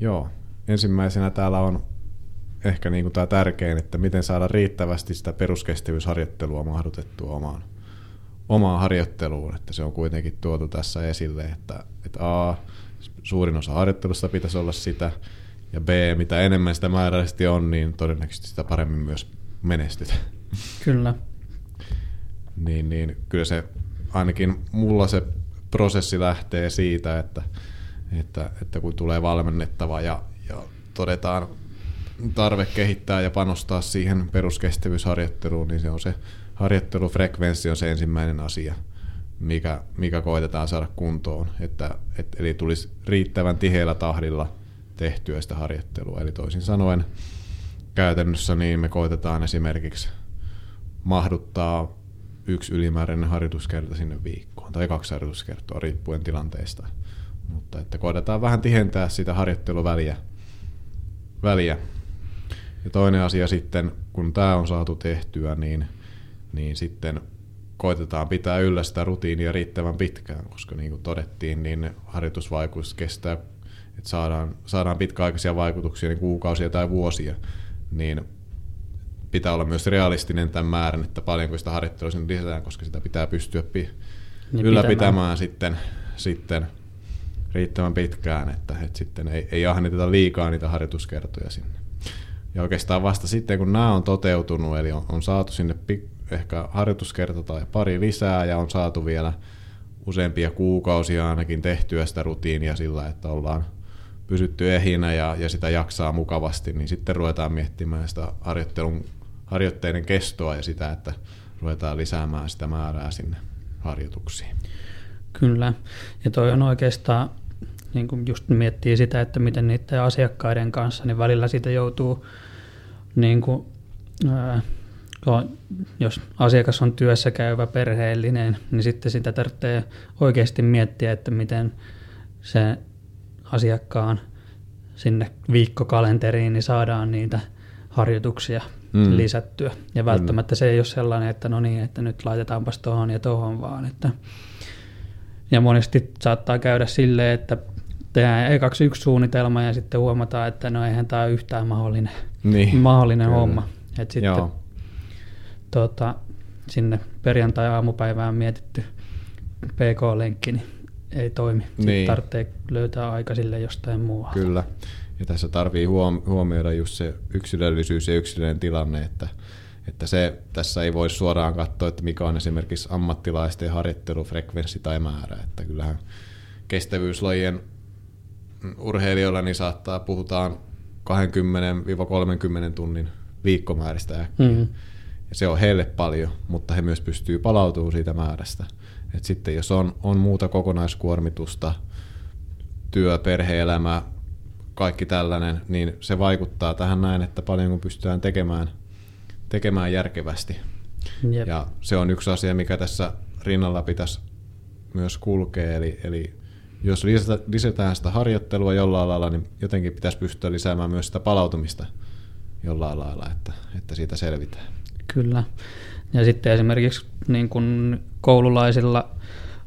Joo, ensimmäisenä täällä on ehkä niin kuin tämä tärkein, että miten saada riittävästi sitä peruskestävyysharjoittelua mahdutettua omaan, omaan harjoitteluun, että se on kuitenkin tuotu tässä esille, että, että A, suurin osa harjoittelusta pitäisi olla sitä, ja B, mitä enemmän sitä määrällisesti on, niin todennäköisesti sitä paremmin myös menestyt. Kyllä. niin, niin kyllä se, ainakin mulla se prosessi lähtee siitä, että, että, että kun tulee valmennettava ja, ja todetaan tarve kehittää ja panostaa siihen peruskestävyysharjoitteluun, niin se on se harjoittelufrekvenssi on se ensimmäinen asia, mikä, mikä koitetaan saada kuntoon. Että, et, eli tulisi riittävän tiheällä tahdilla tehtyä sitä harjoittelua. Eli toisin sanoen käytännössä niin me koitetaan esimerkiksi mahduttaa yksi ylimääräinen harjoituskerta sinne viikkoon tai kaksi harjoituskertoa riippuen tilanteesta. Mutta että koitetaan vähän tihentää sitä harjoitteluväliä väliä ja toinen asia sitten, kun tämä on saatu tehtyä, niin, niin sitten koitetaan pitää yllä sitä rutiinia riittävän pitkään, koska niin kuin todettiin, niin harjoitusvaikutus kestää, että saadaan, saadaan pitkäaikaisia vaikutuksia, niin kuukausia tai vuosia, niin pitää olla myös realistinen tämän määrän, että paljonko sitä harjoittelua sinne lisätään, koska sitä pitää pystyä pi- niin ylläpitämään sitten, sitten riittävän pitkään, että, että sitten ei, ei ahniteta liikaa niitä harjoituskertoja sinne. Ja oikeastaan vasta sitten, kun nämä on toteutunut, eli on, on saatu sinne ehkä harjoituskerta tai pari lisää ja on saatu vielä useampia kuukausia ainakin tehtyä sitä rutiinia sillä, että ollaan pysytty ehinä ja, ja sitä jaksaa mukavasti, niin sitten ruvetaan miettimään sitä harjoittelun, harjoitteiden kestoa ja sitä, että ruvetaan lisäämään sitä määrää sinne harjoituksiin. Kyllä, ja toi on oikeastaan niin kuin just miettii sitä, että miten niiden asiakkaiden kanssa, niin välillä siitä joutuu, niin kuin, ää, jos asiakas on työssä käyvä perheellinen, niin sitten sitä tarvitsee oikeasti miettiä, että miten se asiakkaan sinne viikkokalenteriin niin saadaan niitä harjoituksia mm. lisättyä. Ja välttämättä mm. se ei ole sellainen, että no niin, että nyt laitetaanpas tuohon ja tuohon vaan. Että ja monesti saattaa käydä silleen, että tehdään ekaksi yksi suunnitelma ja sitten huomataan, että no eihän tämä ole yhtään mahdollinen, niin, mahdollinen homma. Et sitten Joo. Tota, sinne perjantai-aamupäivään mietitty PK-lenkki, niin ei toimi. Sitten niin. tarvitsee löytää aika sille jostain muualta. Kyllä. Ja tässä tarvii huomioida just se yksilöllisyys ja yksilöllinen tilanne, että, että se, tässä ei voi suoraan katsoa, että mikä on esimerkiksi ammattilaisten harjoittelufrekvenssi tai määrä. Että kyllähän kestävyyslajien urheilijoilla niin saattaa, puhutaan 20-30 tunnin viikkomääristä äkkiä. Mm-hmm. Ja se on heille paljon, mutta he myös pystyy palautumaan siitä määrästä. Et sitten jos on, on muuta kokonaiskuormitusta, työ, perhe-elämä, kaikki tällainen, niin se vaikuttaa tähän näin, että paljon kun pystytään tekemään, tekemään järkevästi. Jep. Ja se on yksi asia, mikä tässä rinnalla pitäisi myös kulkea, eli, eli jos lisätään sitä harjoittelua jollain lailla, niin jotenkin pitäisi pystyä lisäämään myös sitä palautumista jollain lailla, että, että siitä selvitään. Kyllä. Ja sitten esimerkiksi niin kun koululaisilla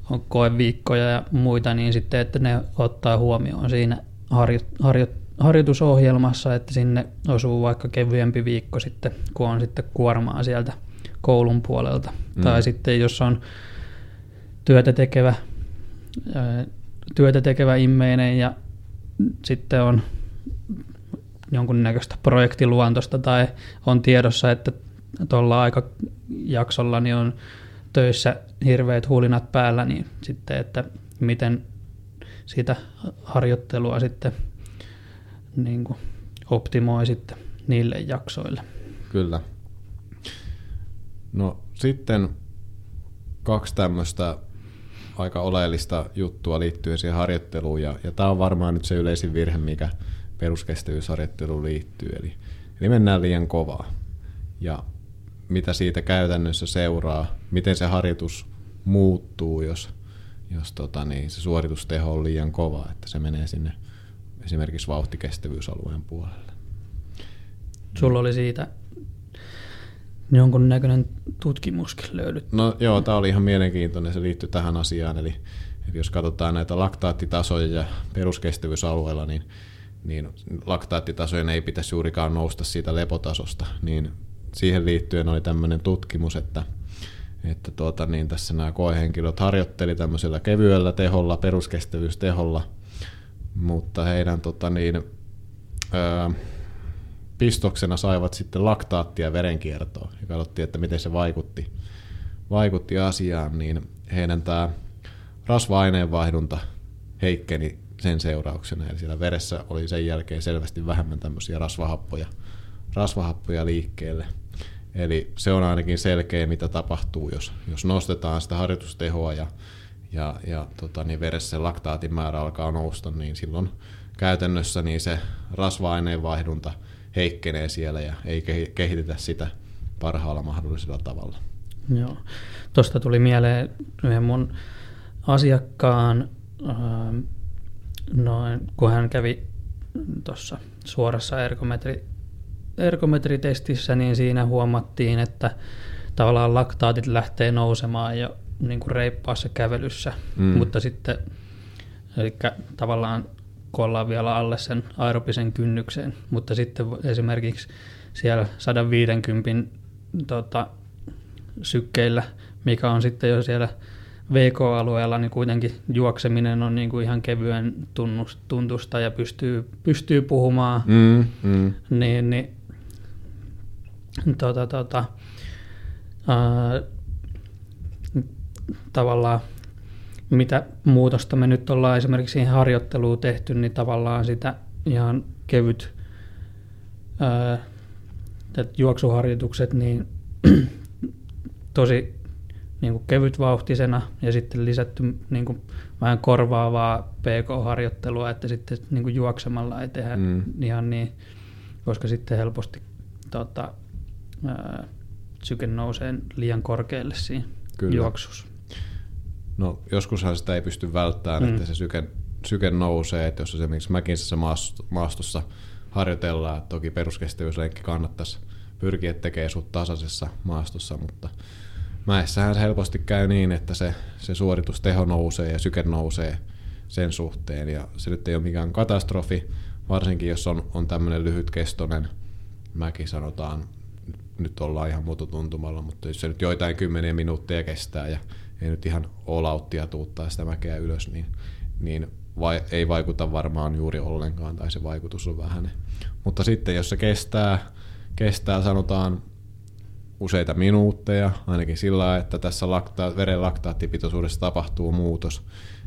on koeviikkoja ja muita, niin sitten, että ne ottaa huomioon siinä harjo, harjo, harjoitusohjelmassa, että sinne osuu vaikka kevyempi viikko sitten, kun on sitten kuormaa sieltä koulun puolelta. Mm. Tai sitten jos on työtä tekevä, työtä tekevä immeinen ja sitten on jonkunnäköistä projektiluontosta tai on tiedossa, että tuolla aikajaksolla niin on töissä hirveät huulinat päällä, niin sitten, että miten sitä harjoittelua sitten niin kuin optimoi sitten niille jaksoille. Kyllä. No sitten kaksi tämmöistä aika oleellista juttua liittyen siihen harjoitteluun, ja, ja tämä on varmaan nyt se yleisin virhe, mikä peruskestävyysharjoitteluun liittyy, eli, eli mennään liian kovaa. Ja mitä siitä käytännössä seuraa, miten se harjoitus muuttuu, jos, jos tota, niin, se suoritusteho on liian kova, että se menee sinne esimerkiksi vauhtikestävyysalueen puolelle. Sulla oli siitä jonkunnäköinen tutkimuskin löydyt. No joo, tämä oli ihan mielenkiintoinen, se liittyy tähän asiaan, eli, eli jos katsotaan näitä laktaattitasoja ja peruskestävyysalueella, niin, niin laktaattitasojen ei pitäisi juurikaan nousta siitä lepotasosta, niin siihen liittyen oli tämmöinen tutkimus, että, että tuota, niin tässä nämä koehenkilöt harjoitteli tämmöisellä kevyellä teholla, peruskestävyysteholla, mutta heidän tota, niin, öö, pistoksena saivat sitten laktaattia verenkiertoon ja katsottiin, että miten se vaikutti, vaikutti asiaan, niin heidän tämä rasva-aineenvaihdunta heikkeni sen seurauksena. Eli siellä veressä oli sen jälkeen selvästi vähemmän tämmöisiä rasvahappoja, rasvahappoja liikkeelle. Eli se on ainakin selkeä, mitä tapahtuu, jos, jos nostetaan sitä harjoitustehoa ja, ja, ja tota, niin veressä laktaatin määrä alkaa nousta, niin silloin käytännössä niin se rasva-aineenvaihdunta heikkenee siellä ja ei kehitetä sitä parhaalla mahdollisella tavalla. Joo. Tuosta tuli mieleen yhden mun asiakkaan, noin, kun hän kävi tuossa suorassa ergometri ergometritestissä, niin siinä huomattiin, että tavallaan laktaatit lähtee nousemaan jo niin kuin reippaassa kävelyssä, mm. mutta sitten eli tavallaan kun ollaan vielä alle sen aerobisen kynnykseen, mutta sitten esimerkiksi siellä 150 tota, sykkeillä, mikä on sitten jo siellä VK-alueella, niin kuitenkin juokseminen on niin kuin ihan kevyen tuntusta ja pystyy, pystyy puhumaan, mm, mm. Niin, niin tota, tota, ää, tavallaan mitä muutosta me nyt ollaan esimerkiksi siihen harjoitteluun tehty, niin tavallaan sitä ihan kevyt ää, juoksuharjoitukset, niin [clears throat] tosi niin kuin kevytvauhtisena ja sitten lisätty niin kuin vähän korvaavaa PK-harjoittelua, että sitten niin kuin juoksemalla ei tehdä mm. ihan niin, koska sitten helposti tota, syke nousee liian korkealle siinä Kyllä. juoksussa. No joskushan sitä ei pysty välttämään, mm. että se syke, syke nousee, että jos esimerkiksi mäkisessä maastossa harjoitellaan, että toki peruskestävyyslenkki kannattaisi pyrkiä tekemään sut tasaisessa maastossa, mutta mäessähän se helposti käy niin, että se, se suoritusteho nousee ja syke nousee sen suhteen, ja se nyt ei ole mikään katastrofi, varsinkin jos on, on tämmöinen lyhytkestoinen mäki, sanotaan nyt ollaan ihan muototuntumalla, mutta jos se nyt joitain kymmeniä minuutteja kestää ja ei nyt ihan olauttia tuuttaa sitä mäkeä ylös, niin, niin vai, ei vaikuta varmaan juuri ollenkaan tai se vaikutus on vähän. Mutta sitten jos se kestää, kestää sanotaan useita minuutteja, ainakin sillä että tässä lakta- veren laktaattipitoisuudessa tapahtuu muutos,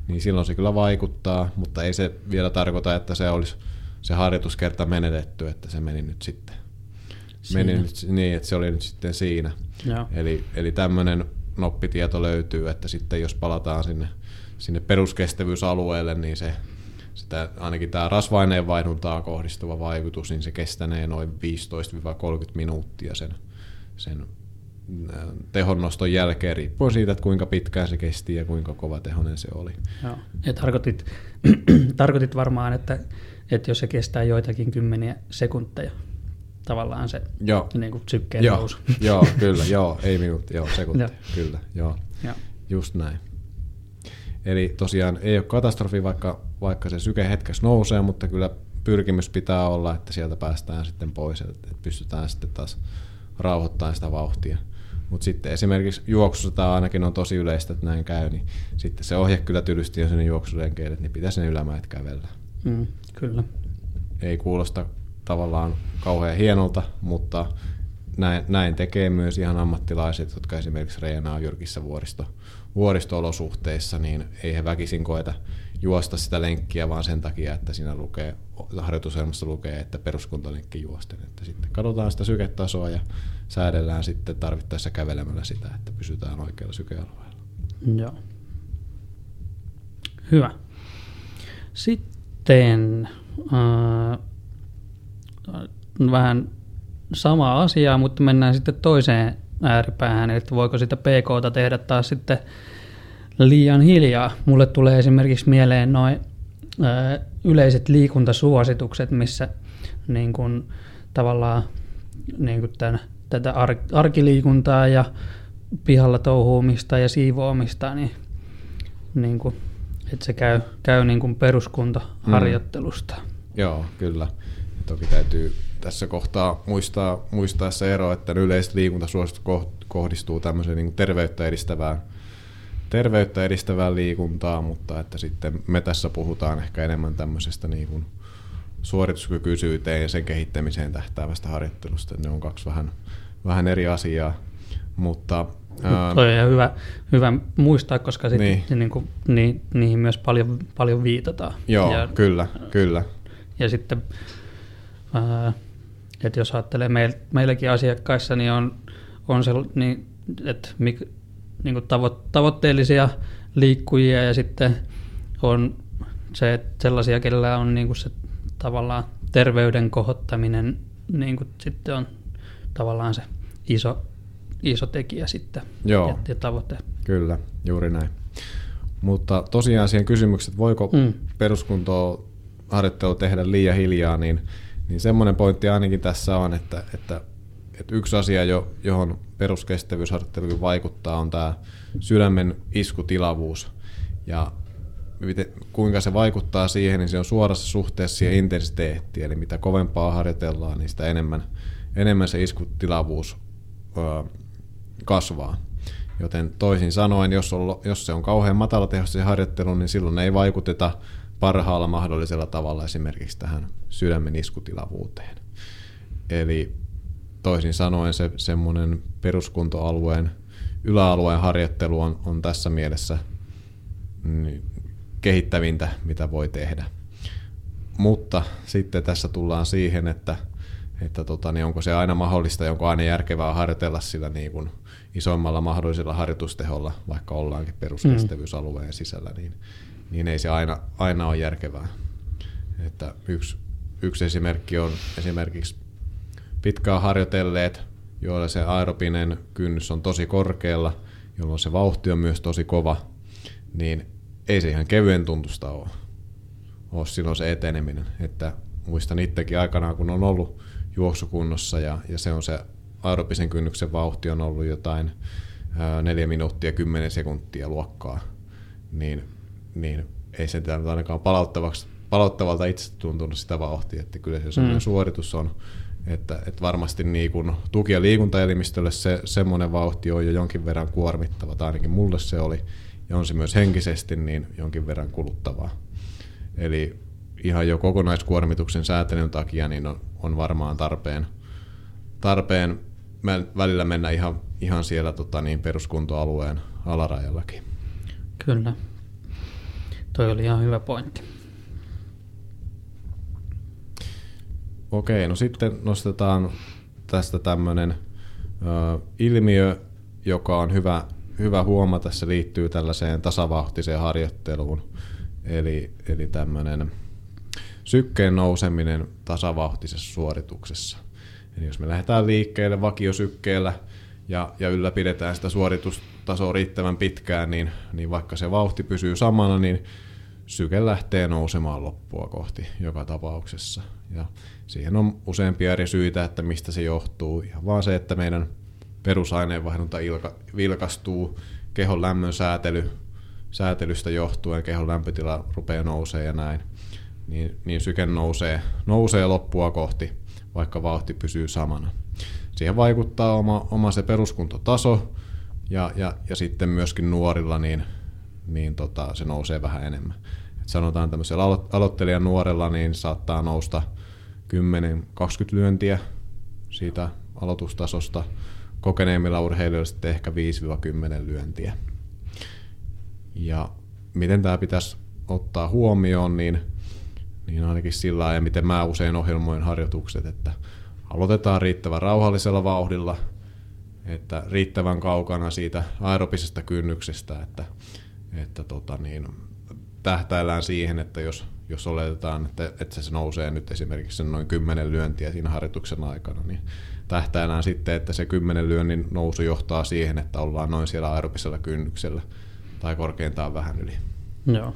niin silloin se kyllä vaikuttaa, mutta ei se vielä tarkoita, että se olisi se harjoituskerta menetetty, että se meni nyt sitten meni nyt niin, että se oli nyt sitten siinä. Joo. Eli, eli tämmöinen noppitieto löytyy, että sitten jos palataan sinne, sinne peruskestävyysalueelle, niin se sitä, ainakin tämä rasvaineen vaihduntaan kohdistuva vaikutus, niin se kestänee noin 15-30 minuuttia sen, sen äh, tehonnoston jälkeen, riippuen siitä, että kuinka pitkään se kesti ja kuinka kova tehonen se oli. Joo. Ja tarkoitit, [clears throat] tarkoitit varmaan, että, että jos se kestää joitakin kymmeniä sekunteja, tavallaan se Joo. niin kuin sykkeen Joo, nousu. [laughs] joo, kyllä, [laughs] joo, ei minuutti, joo, sekunti, Joo. kyllä, joo, Joo. just näin. Eli tosiaan ei ole katastrofi, vaikka, vaikka se syke hetkessä nousee, mutta kyllä pyrkimys pitää olla, että sieltä päästään sitten pois, että pystytään sitten taas rauhoittamaan sitä vauhtia. Mutta sitten esimerkiksi juoksussa tämä ainakin on tosi yleistä, että näin käy, niin sitten se ohje kyllä tylysti on sinne juoksurenkeille, niin pitäisi ne ylämäet kävellä. Mm, kyllä. Ei kuulosta tavallaan kauhean hienolta, mutta näin, näin tekee myös ihan ammattilaiset, jotka esimerkiksi reenaa jyrkissä vuoristo, vuoristo-olosuhteissa, niin ei he väkisin koeta juosta sitä lenkkiä, vaan sen takia, että siinä lukee, harjoitusohjelmassa lukee, että peruskuntalenkki juosten. Että sitten katsotaan sitä syketasoa ja säädellään sitten tarvittaessa kävelemällä sitä, että pysytään oikealla sykealueella. Joo. Hyvä. Sitten äh, vähän sama asia, mutta mennään sitten toiseen ääripäähän, eli voiko sitä PKta tehdä taas sitten liian hiljaa. Mulle tulee esimerkiksi mieleen noin yleiset liikuntasuositukset, missä niin kun, tavallaan niin kun tämän, tätä ar- arkiliikuntaa ja pihalla touhuumista ja siivoamista, niin, niin kun, että se käy, käy niin kuin peruskuntaharjoittelusta. Mm. Joo, kyllä. Toki täytyy tässä kohtaa muistaa, muistaa se ero, että yleiset liikuntasuositukset koh- kohdistuu tämmöiseen niin terveyttä edistävään terveyttä edistävään liikuntaan, mutta että sitten me tässä puhutaan ehkä enemmän tämmöisestä niin kuin suorituskykyisyyteen ja sen kehittämiseen tähtäävästä harjoittelusta. Ne on kaksi vähän, vähän eri asiaa, mutta ää, Toi on ihan hyvä, hyvä muistaa, koska sit, Niin. niin. Niin kuin, ni, niihin myös paljon, paljon viitataan. joo, ja, kyllä, kyllä. ja sitten, ää, että jos ajattelee meil, meilläkin asiakkaissa, niin on, on se, niin, että mik, niin kuin tavo, tavoitteellisia liikkujia ja sitten on se, että sellaisia, kellä on niin kuin se tavallaan terveyden kohottaminen niin kuin sitten on tavallaan se iso, iso tekijä sitten Joo. ja, ja tavoite. Kyllä, juuri näin. Mutta tosiaan siihen kysymykseen, että voiko mm. peruskuntoa harjoittelu tehdä liian hiljaa, niin, niin semmoinen pointti ainakin tässä on, että, että, että yksi asia, jo, johon peruskestävyysharjoittelukin vaikuttaa, on tämä sydämen iskutilavuus. Ja kuinka se vaikuttaa siihen, niin se on suorassa suhteessa siihen intensiteettiin. Eli mitä kovempaa harjoitellaan, niin sitä enemmän, enemmän se iskutilavuus kasvaa. Joten toisin sanoen, jos, on, jos se on kauhean matalatehosta se harjoittelu, niin silloin ei vaikuteta parhaalla mahdollisella tavalla esimerkiksi tähän sydämen iskutilavuuteen. Eli toisin sanoen se semmoinen peruskuntoalueen yläalueen harjoittelu on, on tässä mielessä mm, kehittävintä, mitä voi tehdä. Mutta sitten tässä tullaan siihen, että, että tota, niin onko se aina mahdollista, ja onko aina järkevää harjoitella sillä niin kuin isoimmalla mahdollisella harjoitusteholla, vaikka ollaankin peruskestävyysalueen sisällä, niin, niin ei se aina, aina ole järkevää. Että yksi, yksi esimerkki on esimerkiksi pitkään harjoitelleet, joilla se aerobinen kynnys on tosi korkealla, jolloin se vauhti on myös tosi kova, niin ei se ihan kevyen tuntusta ole, ole silloin se eteneminen. Että muistan itsekin aikanaan, kun on ollut juoksukunnossa ja, ja se on se aerobisen kynnyksen vauhti on ollut jotain ää, 4 minuuttia 10 sekuntia luokkaa, niin, niin ei se ainakaan palauttavaksi, palauttavalta itse tuntunut sitä vauhtia, että kyllä se mm. suoritus on, että, että varmasti niin kun tuki- ja liikuntaelimistölle se, semmoinen vauhti on jo jonkin verran kuormittava, tai ainakin mulle se oli, ja on se myös henkisesti niin jonkin verran kuluttavaa. Eli ihan jo kokonaiskuormituksen säätelyn takia niin on, on varmaan tarpeen, tarpeen välillä mennä ihan, ihan siellä tota, niin peruskuntoalueen alarajallakin. Kyllä. Toi oli ihan hyvä pointti. Okei, no sitten nostetaan tästä tämmöinen ilmiö, joka on hyvä, hyvä huomata, se liittyy tällaiseen tasavauhtiseen harjoitteluun, eli, eli tämmöinen sykkeen nouseminen tasavauhtisessa suorituksessa. Eli jos me lähdetään liikkeelle vakiosykkeellä ja, ja ylläpidetään sitä suoritustasoa riittävän pitkään, niin, niin vaikka se vauhti pysyy samana, niin syke lähtee nousemaan loppua kohti joka tapauksessa. Ja siihen on useampia eri syitä, että mistä se johtuu. Ihan vaan se, että meidän perusaineenvaihdunta vilkastuu, kehon lämmön säätely, säätelystä johtuen, kehon lämpötila rupeaa nousee ja näin. Niin, niin syke nousee, nousee loppua kohti, vaikka vauhti pysyy samana. Siihen vaikuttaa oma, oma se peruskuntotaso ja, ja, ja sitten myöskin nuorilla niin, niin tota, se nousee vähän enemmän. Et sanotaan tämmöisellä alo- aloittelijan nuorella niin saattaa nousta 10-20 lyöntiä siitä aloitustasosta, kokeneemmilla urheilijoilla sitten ehkä 5-10 lyöntiä. Ja miten tämä pitäisi ottaa huomioon, niin, niin ainakin sillä ja miten mä usein ohjelmoin harjoitukset, että aloitetaan riittävän rauhallisella vauhdilla, että riittävän kaukana siitä aerobisesta kynnyksestä, että, että tota niin, tähtäillään siihen, että jos, jos oletetaan, että, että se nousee nyt esimerkiksi noin 10 lyöntiä siinä harjoituksen aikana, niin tähtäillään sitten, että se 10 lyönnin nousu johtaa siihen, että ollaan noin siellä aerobisella kynnyksellä tai korkeintaan vähän yli. Joo,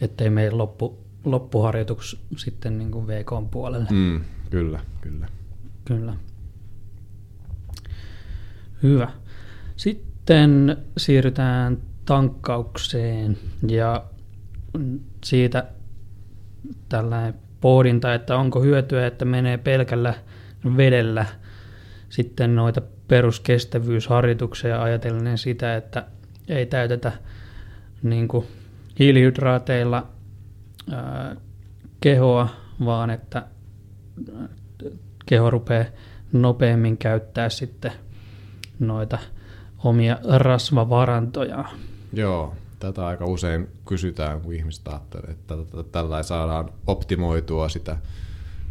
ettei meidän loppu, loppuharjoitus sitten niin kuin VK puolelle. Mm, kyllä, kyllä. Kyllä. Hyvä. Sitten siirrytään tankkaukseen ja siitä tällainen pohdinta, että onko hyötyä, että menee pelkällä vedellä sitten noita peruskestävyysharjoituksia ajatellen sitä, että ei täytetä niin kuin hiilihydraateilla ää, kehoa, vaan että keho rupeaa nopeammin käyttää sitten noita omia rasvavarantoja. Joo, tätä aika usein kysytään, kun ihmiset ajattelee, että tällä saadaan optimoitua sitä,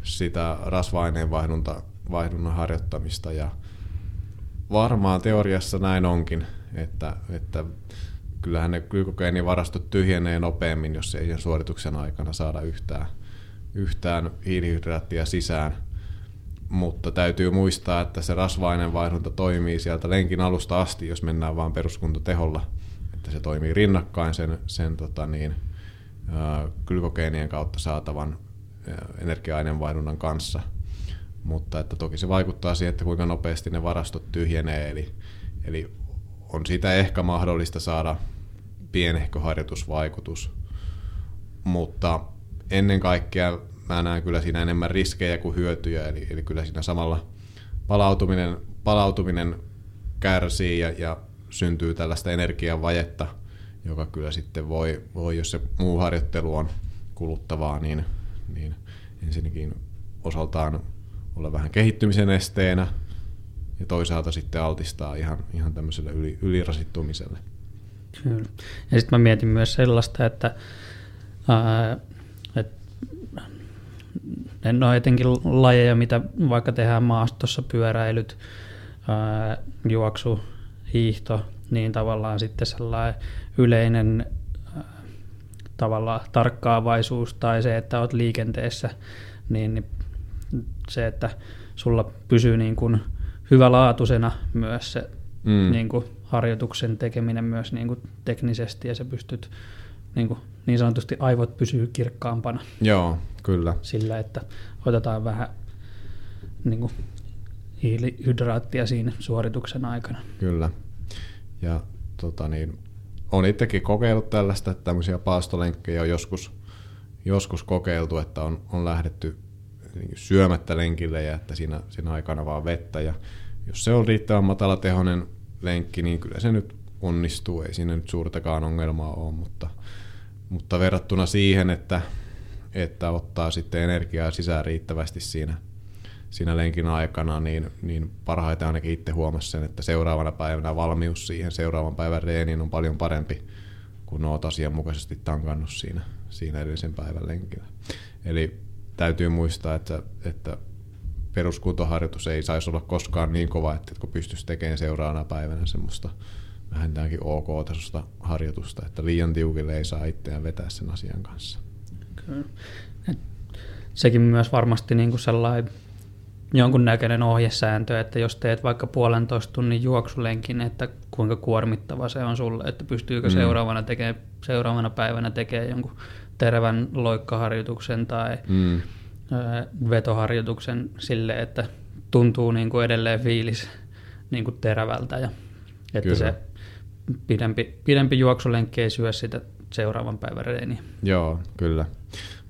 sitä rasva-aineen vaihdunnan harjoittamista ja varmaan teoriassa näin onkin, että, että kyllähän ne glykogeenivarastot tyhjenee nopeammin, jos ei sen suorituksen aikana saada yhtään, yhtään hiilihydraattia sisään. Mutta täytyy muistaa, että se rasva-aineenvaihdunta toimii sieltä lenkin alusta asti, jos mennään vain peruskuntoteholla – että se toimii rinnakkain sen, sen tota niin, glykogeenien kautta saatavan energia-aineenvaihdunnan kanssa. Mutta että toki se vaikuttaa siihen, että kuinka nopeasti ne varastot tyhjenee, eli, eli on siitä ehkä mahdollista saada pienehkö harjoitusvaikutus. Mutta ennen kaikkea mä näen kyllä siinä enemmän riskejä kuin hyötyjä, eli, eli kyllä siinä samalla palautuminen, palautuminen kärsii ja, ja syntyy tällaista energiavajetta, joka kyllä sitten voi, voi jos se muu harjoittelu on kuluttavaa, niin, niin ensinnäkin osaltaan olla vähän kehittymisen esteenä ja toisaalta sitten altistaa ihan, ihan tämmöiselle yli, ylirasittumiselle. Kyllä. Ja sitten mä mietin myös sellaista, että, ää, että ne on etenkin lajeja, mitä vaikka tehdään maastossa, pyöräilyt, ää, juoksu, hiihto, niin tavallaan sitten sellainen yleinen äh, tavallaan tarkkaavaisuus tai se, että olet liikenteessä, niin, niin se, että sulla pysyy niin kuin hyvälaatuisena myös se mm. niin kuin harjoituksen tekeminen myös niin kuin teknisesti ja sä pystyt niin, kuin, niin sanotusti aivot pysyy kirkkaampana. Joo, kyllä. Sillä, että otetaan vähän niin kuin, hiilihydraattia siinä suorituksen aikana. Kyllä. Ja tota niin, on itsekin kokeillut tällaista, että tämmöisiä paastolenkkejä on joskus, joskus kokeiltu, että on, on lähdetty niin syömättä lenkille ja että siinä, siinä aikana vaan vettä. Ja jos se on riittävän matalatehoinen lenkki, niin kyllä se nyt onnistuu. Ei siinä nyt suurtakaan ongelmaa ole, mutta, mutta verrattuna siihen, että, että ottaa sitten energiaa sisään riittävästi siinä siinä lenkin aikana, niin, niin parhaiten ainakin itse huomasin sen, että seuraavana päivänä valmius siihen seuraavan päivän reeniin on paljon parempi, kun olet asianmukaisesti tankannut siinä, siinä edellisen päivän lenkillä. Eli täytyy muistaa, että, että peruskuntoharjoitus ei saisi olla koskaan niin kova, että kun pystyisi tekemään seuraavana päivänä semmoista vähintäänkin ok-tasosta harjoitusta, että liian tiukille ei saa itseään vetää sen asian kanssa. Kyllä. Et sekin myös varmasti niin kuin sellainen jonkunnäköinen ohjesääntö, että jos teet vaikka puolentoista tunnin juoksulenkin, että kuinka kuormittava se on sulle, että pystyykö mm. seuraavana, tekee, seuraavana päivänä tekemään jonkun tervän loikkaharjoituksen tai mm. vetoharjoituksen sille, että tuntuu niin kuin edelleen fiilis niin kuin terävältä ja että Kyllä. se pidempi, pidempi juoksulenkki ei syö sitä seuraavan päivän reeniä. Joo, kyllä.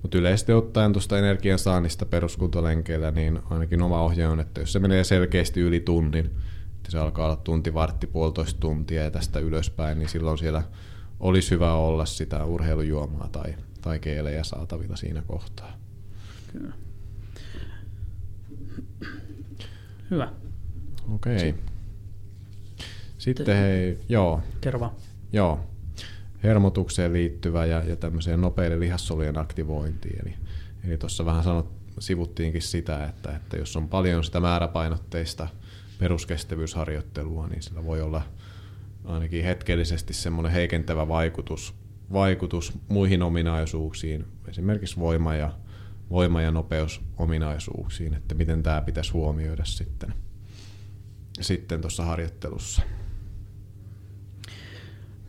Mutta yleisesti ottaen tuosta energian saannista peruskuntolenkeillä, niin ainakin oma ohje on, että jos se menee selkeästi yli tunnin, että se alkaa olla tunti, vartti, puolitoista tuntia ja tästä ylöspäin, niin silloin siellä olisi hyvä olla sitä urheilujuomaa tai, tai keelejä saatavilla siinä kohtaa. Kyllä. Hyvä. Okei. Okay. Sitten hei, joo. Kerro Joo, hermotukseen liittyvä ja, ja tämmöiseen nopeiden lihassolujen aktivointiin. Eli, eli tuossa vähän sanot, sivuttiinkin sitä, että, että jos on paljon sitä määräpainotteista peruskestävyysharjoittelua, niin sillä voi olla ainakin hetkellisesti semmoinen heikentävä vaikutus, vaikutus muihin ominaisuuksiin, esimerkiksi voima- ja, voima- ja nopeusominaisuuksiin, että miten tämä pitäisi huomioida sitten sitten tuossa harjoittelussa.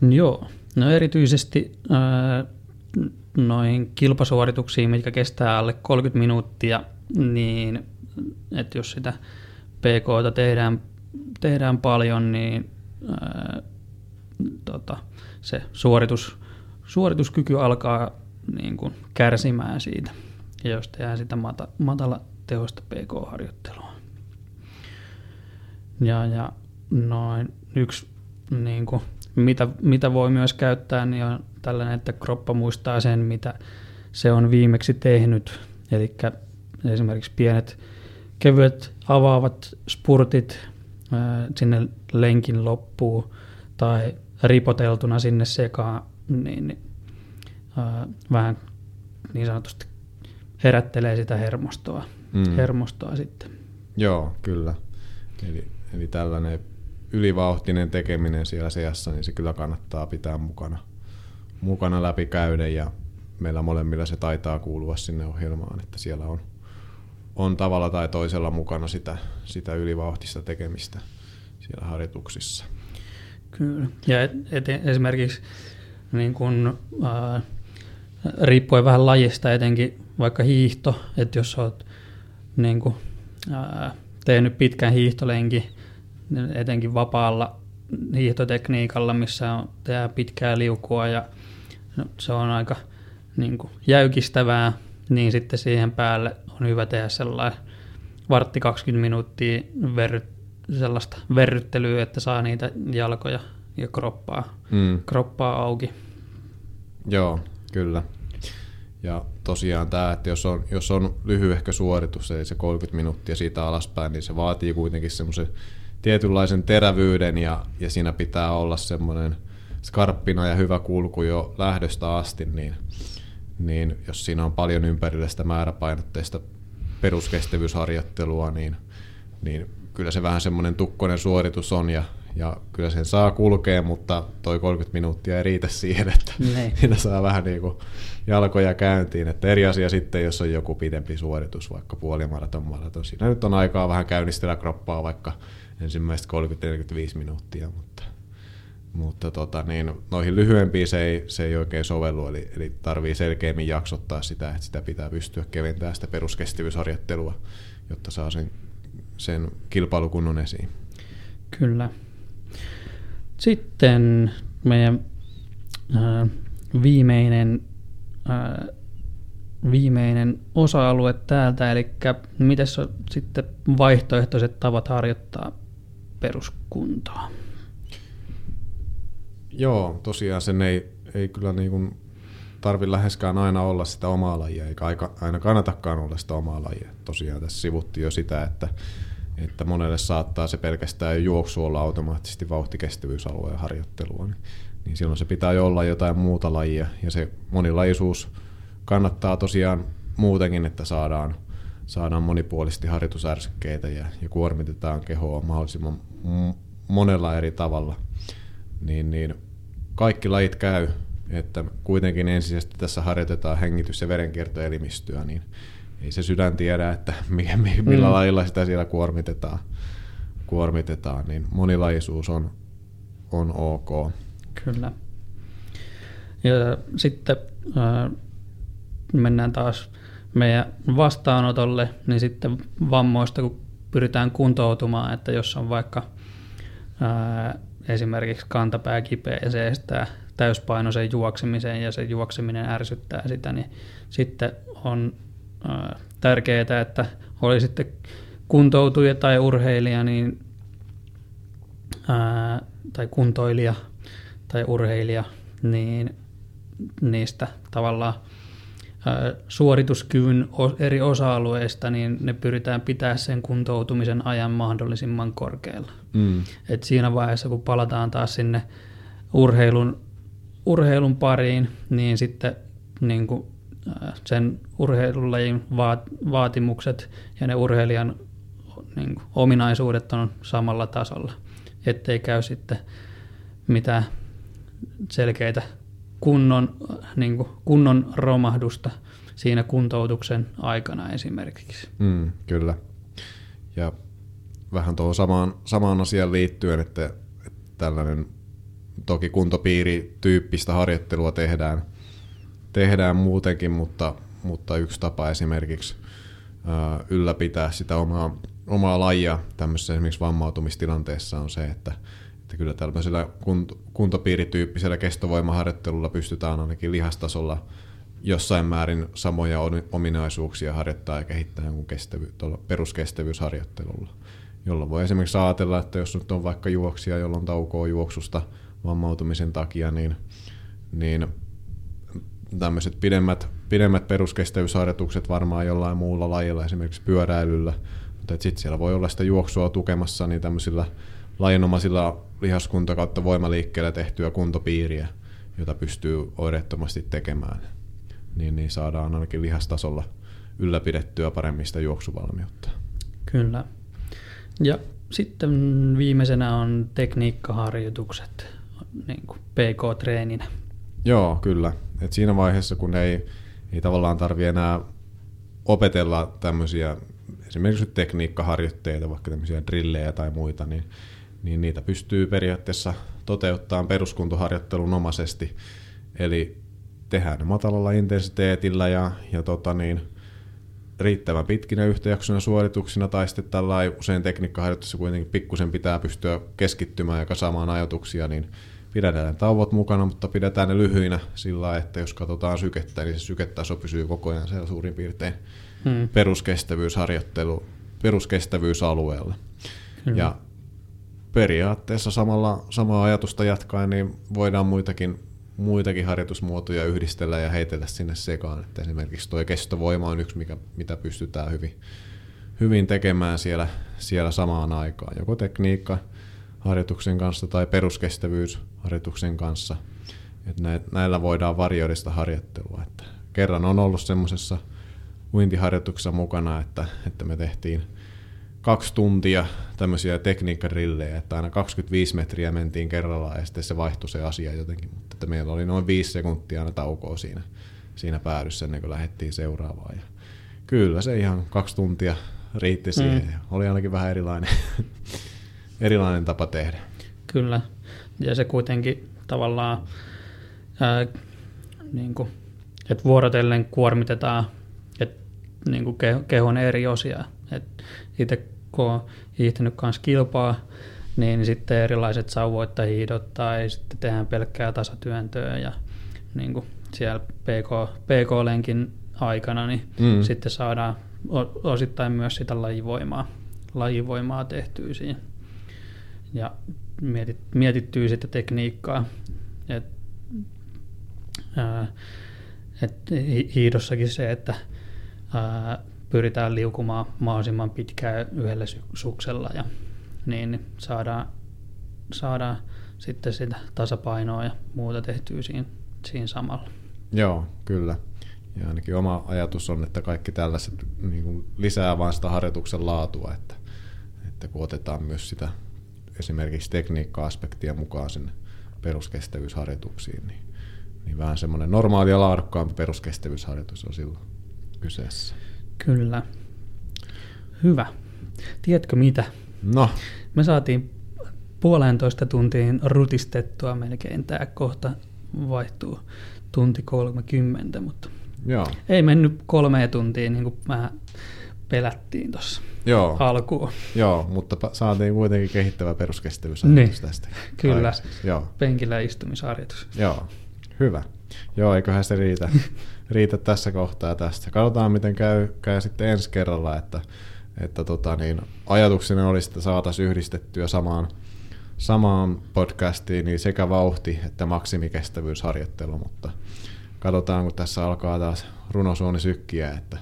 Joo, no erityisesti ää, noihin kilpasuorituksiin, mitkä kestää alle 30 minuuttia, niin että jos sitä PKta tehdään, tehdään paljon, niin ää, tota, se suoritus, suorituskyky alkaa niin kuin kärsimään siitä, jos tehdään sitä mata, matala tehosta PK-harjoittelua. Ja, ja noin yksi niin kuin, mitä, mitä voi myös käyttää, niin on tällainen, että kroppa muistaa sen, mitä se on viimeksi tehnyt. Eli esimerkiksi pienet kevyet avaavat spurtit ää, sinne lenkin loppuun tai ripoteltuna sinne sekaan, niin, ää, vähän niin sanotusti herättelee sitä hermostoa, mm. hermostoa sitten. Joo, kyllä. Eli, eli tällainen ylivauhtinen tekeminen siellä seassa, niin se kyllä kannattaa pitää mukana, mukana läpi käydä ja meillä molemmilla se taitaa kuulua sinne ohjelmaan, että siellä on, on tavalla tai toisella mukana sitä, sitä ylivauhtista tekemistä siellä harjoituksissa. Kyllä. Ja et, et, esimerkiksi niin kun, äh, riippuen vähän lajista, etenkin vaikka hiihto, että jos olet niin kun, äh, tehnyt pitkän hiihtolenkin, etenkin vapaalla hiihtotekniikalla, missä on tehdään pitkää liukua ja no, se on aika niin kuin, jäykistävää, niin sitten siihen päälle on hyvä tehdä sellainen vartti 20 minuuttia verry, sellaista verryttelyä, että saa niitä jalkoja ja kroppaa, mm. kroppaa auki. Joo, kyllä. Ja tosiaan tämä, että jos on, jos on lyhyehkö suoritus, eli se 30 minuuttia siitä alaspäin, niin se vaatii kuitenkin semmoisen tietynlaisen terävyyden ja, ja siinä pitää olla semmoinen skarppina ja hyvä kulku jo lähdöstä asti, niin, niin jos siinä on paljon ympärillä sitä määräpainotteista peruskestävyysharjoittelua, niin, niin kyllä se vähän semmoinen tukkonen suoritus on ja, ja kyllä sen saa kulkea, mutta toi 30 minuuttia ei riitä siihen, että niin. [laughs] siinä saa vähän niin kuin jalkoja käyntiin. Että eri asia sitten, jos on joku pidempi suoritus, vaikka puolimaraton maraton. Siinä nyt on aikaa vähän käynnistellä kroppaa vaikka ensimmäistä 30-45 minuuttia, mutta, mutta tota, niin, noihin lyhyempiin se ei, se ei oikein sovellu, eli, eli tarvii selkeämmin jaksottaa sitä, että sitä pitää pystyä keventämään sitä peruskestävyysharjoittelua, jotta saa sen, sen kilpailukunnon esiin. Kyllä. Sitten meidän äh, viimeinen, äh, viimeinen osa-alue täältä, eli miten sitten vaihtoehtoiset tavat harjoittaa peruskuntoa. Joo, tosiaan sen ei, ei kyllä niin kuin tarvi läheskään aina olla sitä omaa lajia, eikä aina kannatakaan olla sitä omaa lajia. Tosiaan tässä sivuttiin jo sitä, että, että monelle saattaa se pelkästään juoksu olla automaattisesti vauhtikestävyysalueen harjoittelua, niin, niin silloin se pitää jo olla jotain muuta lajia, ja se monilajisuus kannattaa tosiaan muutenkin, että saadaan, saadaan monipuolisesti harjoitusärsykkeitä ja, ja kuormitetaan kehoa mahdollisimman monella eri tavalla, niin, niin kaikki lajit käy, että kuitenkin ensisijaisesti tässä harjoitetaan hengitys- ja verenkiertoelimistöä, niin ei se sydän tiedä, että [laughs] millä mm. lajilla sitä siellä kuormitetaan, kuormitetaan niin monilajisuus on, on ok. Kyllä. Ja sitten äh, mennään taas meidän vastaanotolle, niin sitten vammoista, kun pyritään kuntoutumaan, että jos on vaikka ää, esimerkiksi kantapää kipeä ja se estää täyspainoisen juoksemisen ja se juokseminen ärsyttää sitä, niin sitten on ää, tärkeää, että oli sitten kuntoutuja tai urheilija niin, ää, tai kuntoilija tai urheilija, niin niistä tavallaan suorituskyvyn eri osa-alueista, niin ne pyritään pitää sen kuntoutumisen ajan mahdollisimman korkealla. Mm. Et siinä vaiheessa, kun palataan taas sinne urheilun, urheilun pariin, niin sitten niin kuin, sen urheilulajin vaatimukset ja ne urheilijan niin kuin, ominaisuudet on samalla tasolla, ettei käy sitten mitään selkeitä kunnon, niin kuin, kunnon romahdusta siinä kuntoutuksen aikana esimerkiksi. Mm, kyllä. Ja vähän tuohon samaan, samaan asiaan liittyen, että, että tällainen toki kuntopiirityyppistä harjoittelua tehdään, tehdään muutenkin, mutta, mutta yksi tapa esimerkiksi ää, ylläpitää sitä omaa, omaa lajia tämmöisessä esimerkiksi vammautumistilanteessa on se, että, että kyllä tällaisella kuntopiirityyppisellä kestovoimaharjoittelulla pystytään ainakin lihastasolla jossain määrin samoja ominaisuuksia harjoittaa ja kehittää kuin kestävy- peruskestävyysharjoittelulla. Jolloin voi esimerkiksi ajatella, että jos nyt on vaikka juoksija, jolla on taukoa juoksusta vammautumisen takia, niin, niin tämmöiset pidemmät, pidemmät peruskestävyysharjoitukset varmaan jollain muulla lajilla, esimerkiksi pyöräilyllä, mutta sitten siellä voi olla sitä juoksua tukemassa niin tämmöisillä lajinomaisilla lihaskunta kautta voimaliikkeellä tehtyä kuntopiiriä, jota pystyy oireettomasti tekemään, niin, niin saadaan ainakin lihastasolla ylläpidettyä paremmin sitä juoksuvalmiutta. Kyllä. Ja sitten viimeisenä on tekniikkaharjoitukset niin kuin PK-treeninä. Joo, kyllä. Et siinä vaiheessa, kun ei, ei tavallaan tarvi enää opetella tämmöisiä esimerkiksi tekniikkaharjoitteita, vaikka tämmöisiä drillejä tai muita, niin niin niitä pystyy periaatteessa toteuttamaan peruskuntoharjoittelun omaisesti. Eli tehdään ne matalalla intensiteetillä ja, ja tota niin, riittävän pitkinä yhtäjaksoina suorituksina tai sitten tällä usein tekniikkaharjoituksessa kuitenkin pikkusen pitää pystyä keskittymään ja kasaamaan ajatuksia, niin pidetään tauot mukana, mutta pidetään ne lyhyinä sillä että jos katsotaan sykettä, niin se syketaso pysyy koko ajan siellä suurin piirtein hmm. peruskestävyysharjoittelu, peruskestävyysalueella. Hmm. Ja periaatteessa samalla, samaa ajatusta jatkaen, niin voidaan muitakin, muitakin harjoitusmuotoja yhdistellä ja heitellä sinne sekaan. Että esimerkiksi tuo kestovoima on yksi, mikä, mitä pystytään hyvin, hyvin tekemään siellä, siellä samaan aikaan. Joko tekniikka harjoituksen kanssa tai peruskestävyysharjoituksen kanssa. Että näillä voidaan varjoida sitä harjoittelua. Että kerran on ollut semmoisessa uintiharjoituksessa mukana, että, että me tehtiin – kaksi tuntia tämmöisiä tekniikkarillejä, että aina 25 metriä mentiin kerrallaan ja sitten se vaihtui se asia jotenkin, mutta että meillä oli noin viisi sekuntia aina taukoa siinä, siinä päädyssä ennen kuin lähdettiin seuraavaan. Ja kyllä se ihan kaksi tuntia riitti siihen mm. oli ainakin vähän erilainen, [laughs] erilainen tapa tehdä. Kyllä, ja se kuitenkin tavallaan, ää, niin kuin, että vuorotellen kuormitetaan että niin kuin kehon eri osia, että itse kun on hiihtänyt kanssa kilpaa, niin sitten erilaiset sauvoittahiidot tai sitten tehdään pelkkää tasatyöntöä ja niin kuin siellä PK, PK-lenkin aikana, niin mm. sitten saadaan osittain myös sitä lajivoimaa, lajivoimaa tehtyä siinä. Ja mietit, mietittyy sitä tekniikkaa. Et, ää, et hiidossakin se, että ää, pyritään liukumaan mahdollisimman pitkään yhdellä suksella ja niin, niin saadaan, saadaan sitten sitä tasapainoa ja muuta tehtyä siinä, siinä samalla. Joo, kyllä. Ja ainakin oma ajatus on, että kaikki tällaiset niin kuin lisää vain sitä harjoituksen laatua, että, että kun otetaan myös sitä esimerkiksi tekniikka-aspektia mukaan sinne peruskestävyysharjoituksiin, niin, niin vähän semmoinen normaali ja laadukkaampi peruskestävyysharjoitus on silloin kyseessä. Kyllä. Hyvä. Tiedätkö mitä? No, Me saatiin puolentoista tuntiin rutistettua melkein. Tämä kohta vaihtuu tunti 30, mutta joo, ei mennyt kolmeen tuntiin niin kuin vähän pelättiin tuossa joo, alkuun. joo, mutta saatiin kuitenkin kehittävä peruskestävyysharjoitus Niin, tästä. kyllä. aikaiseksi. Joo, Penkillä istumisharjoitus. Joo, hyvä. Joo, eiköhän se riitä, [laughs] riitä tässä kohtaa tästä. Katsotaan, miten käy, käy sitten ensi kerralla, että, että tota niin, ajatuksena olisi, että saataisiin yhdistettyä samaan, samaan podcastiin niin sekä vauhti että maksimikestävyysharjoittelu, mutta katsotaan, kun tässä alkaa taas runosuoni sykkiä, että,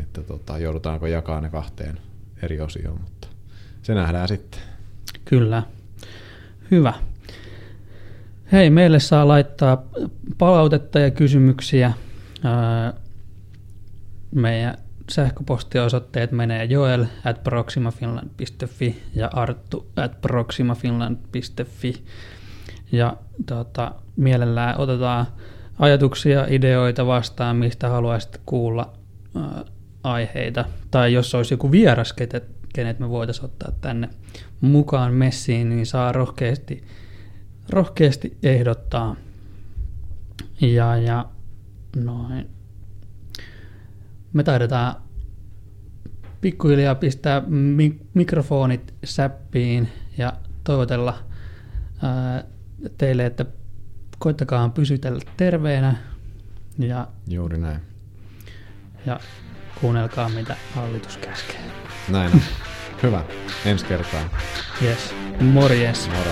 että tota, joudutaanko jakaa ne kahteen eri osioon, mutta se nähdään sitten. Kyllä. Hyvä. Hei, meille saa laittaa palautetta ja kysymyksiä. Meidän sähköpostiosoitteet menee joel at proximafinland.fi ja arttu at proximafinland.fi. Ja tota, mielellään otetaan ajatuksia, ideoita vastaan, mistä haluaisit kuulla ää, aiheita. Tai jos olisi joku vieras, kenet, kenet me voitaisiin ottaa tänne mukaan messiin, niin saa rohkeasti, rohkeasti ehdottaa. Ja, ja noin. Me taidetaan pikkuhiljaa pistää mi- mikrofonit säppiin ja toivotella ää, teille, että koittakaa pysytellä terveenä ja, Juuri näin. ja kuunnelkaa mitä hallitus käskee. Näin on. Hyvä. Ensi kertaan. Yes. Morjes. Moro.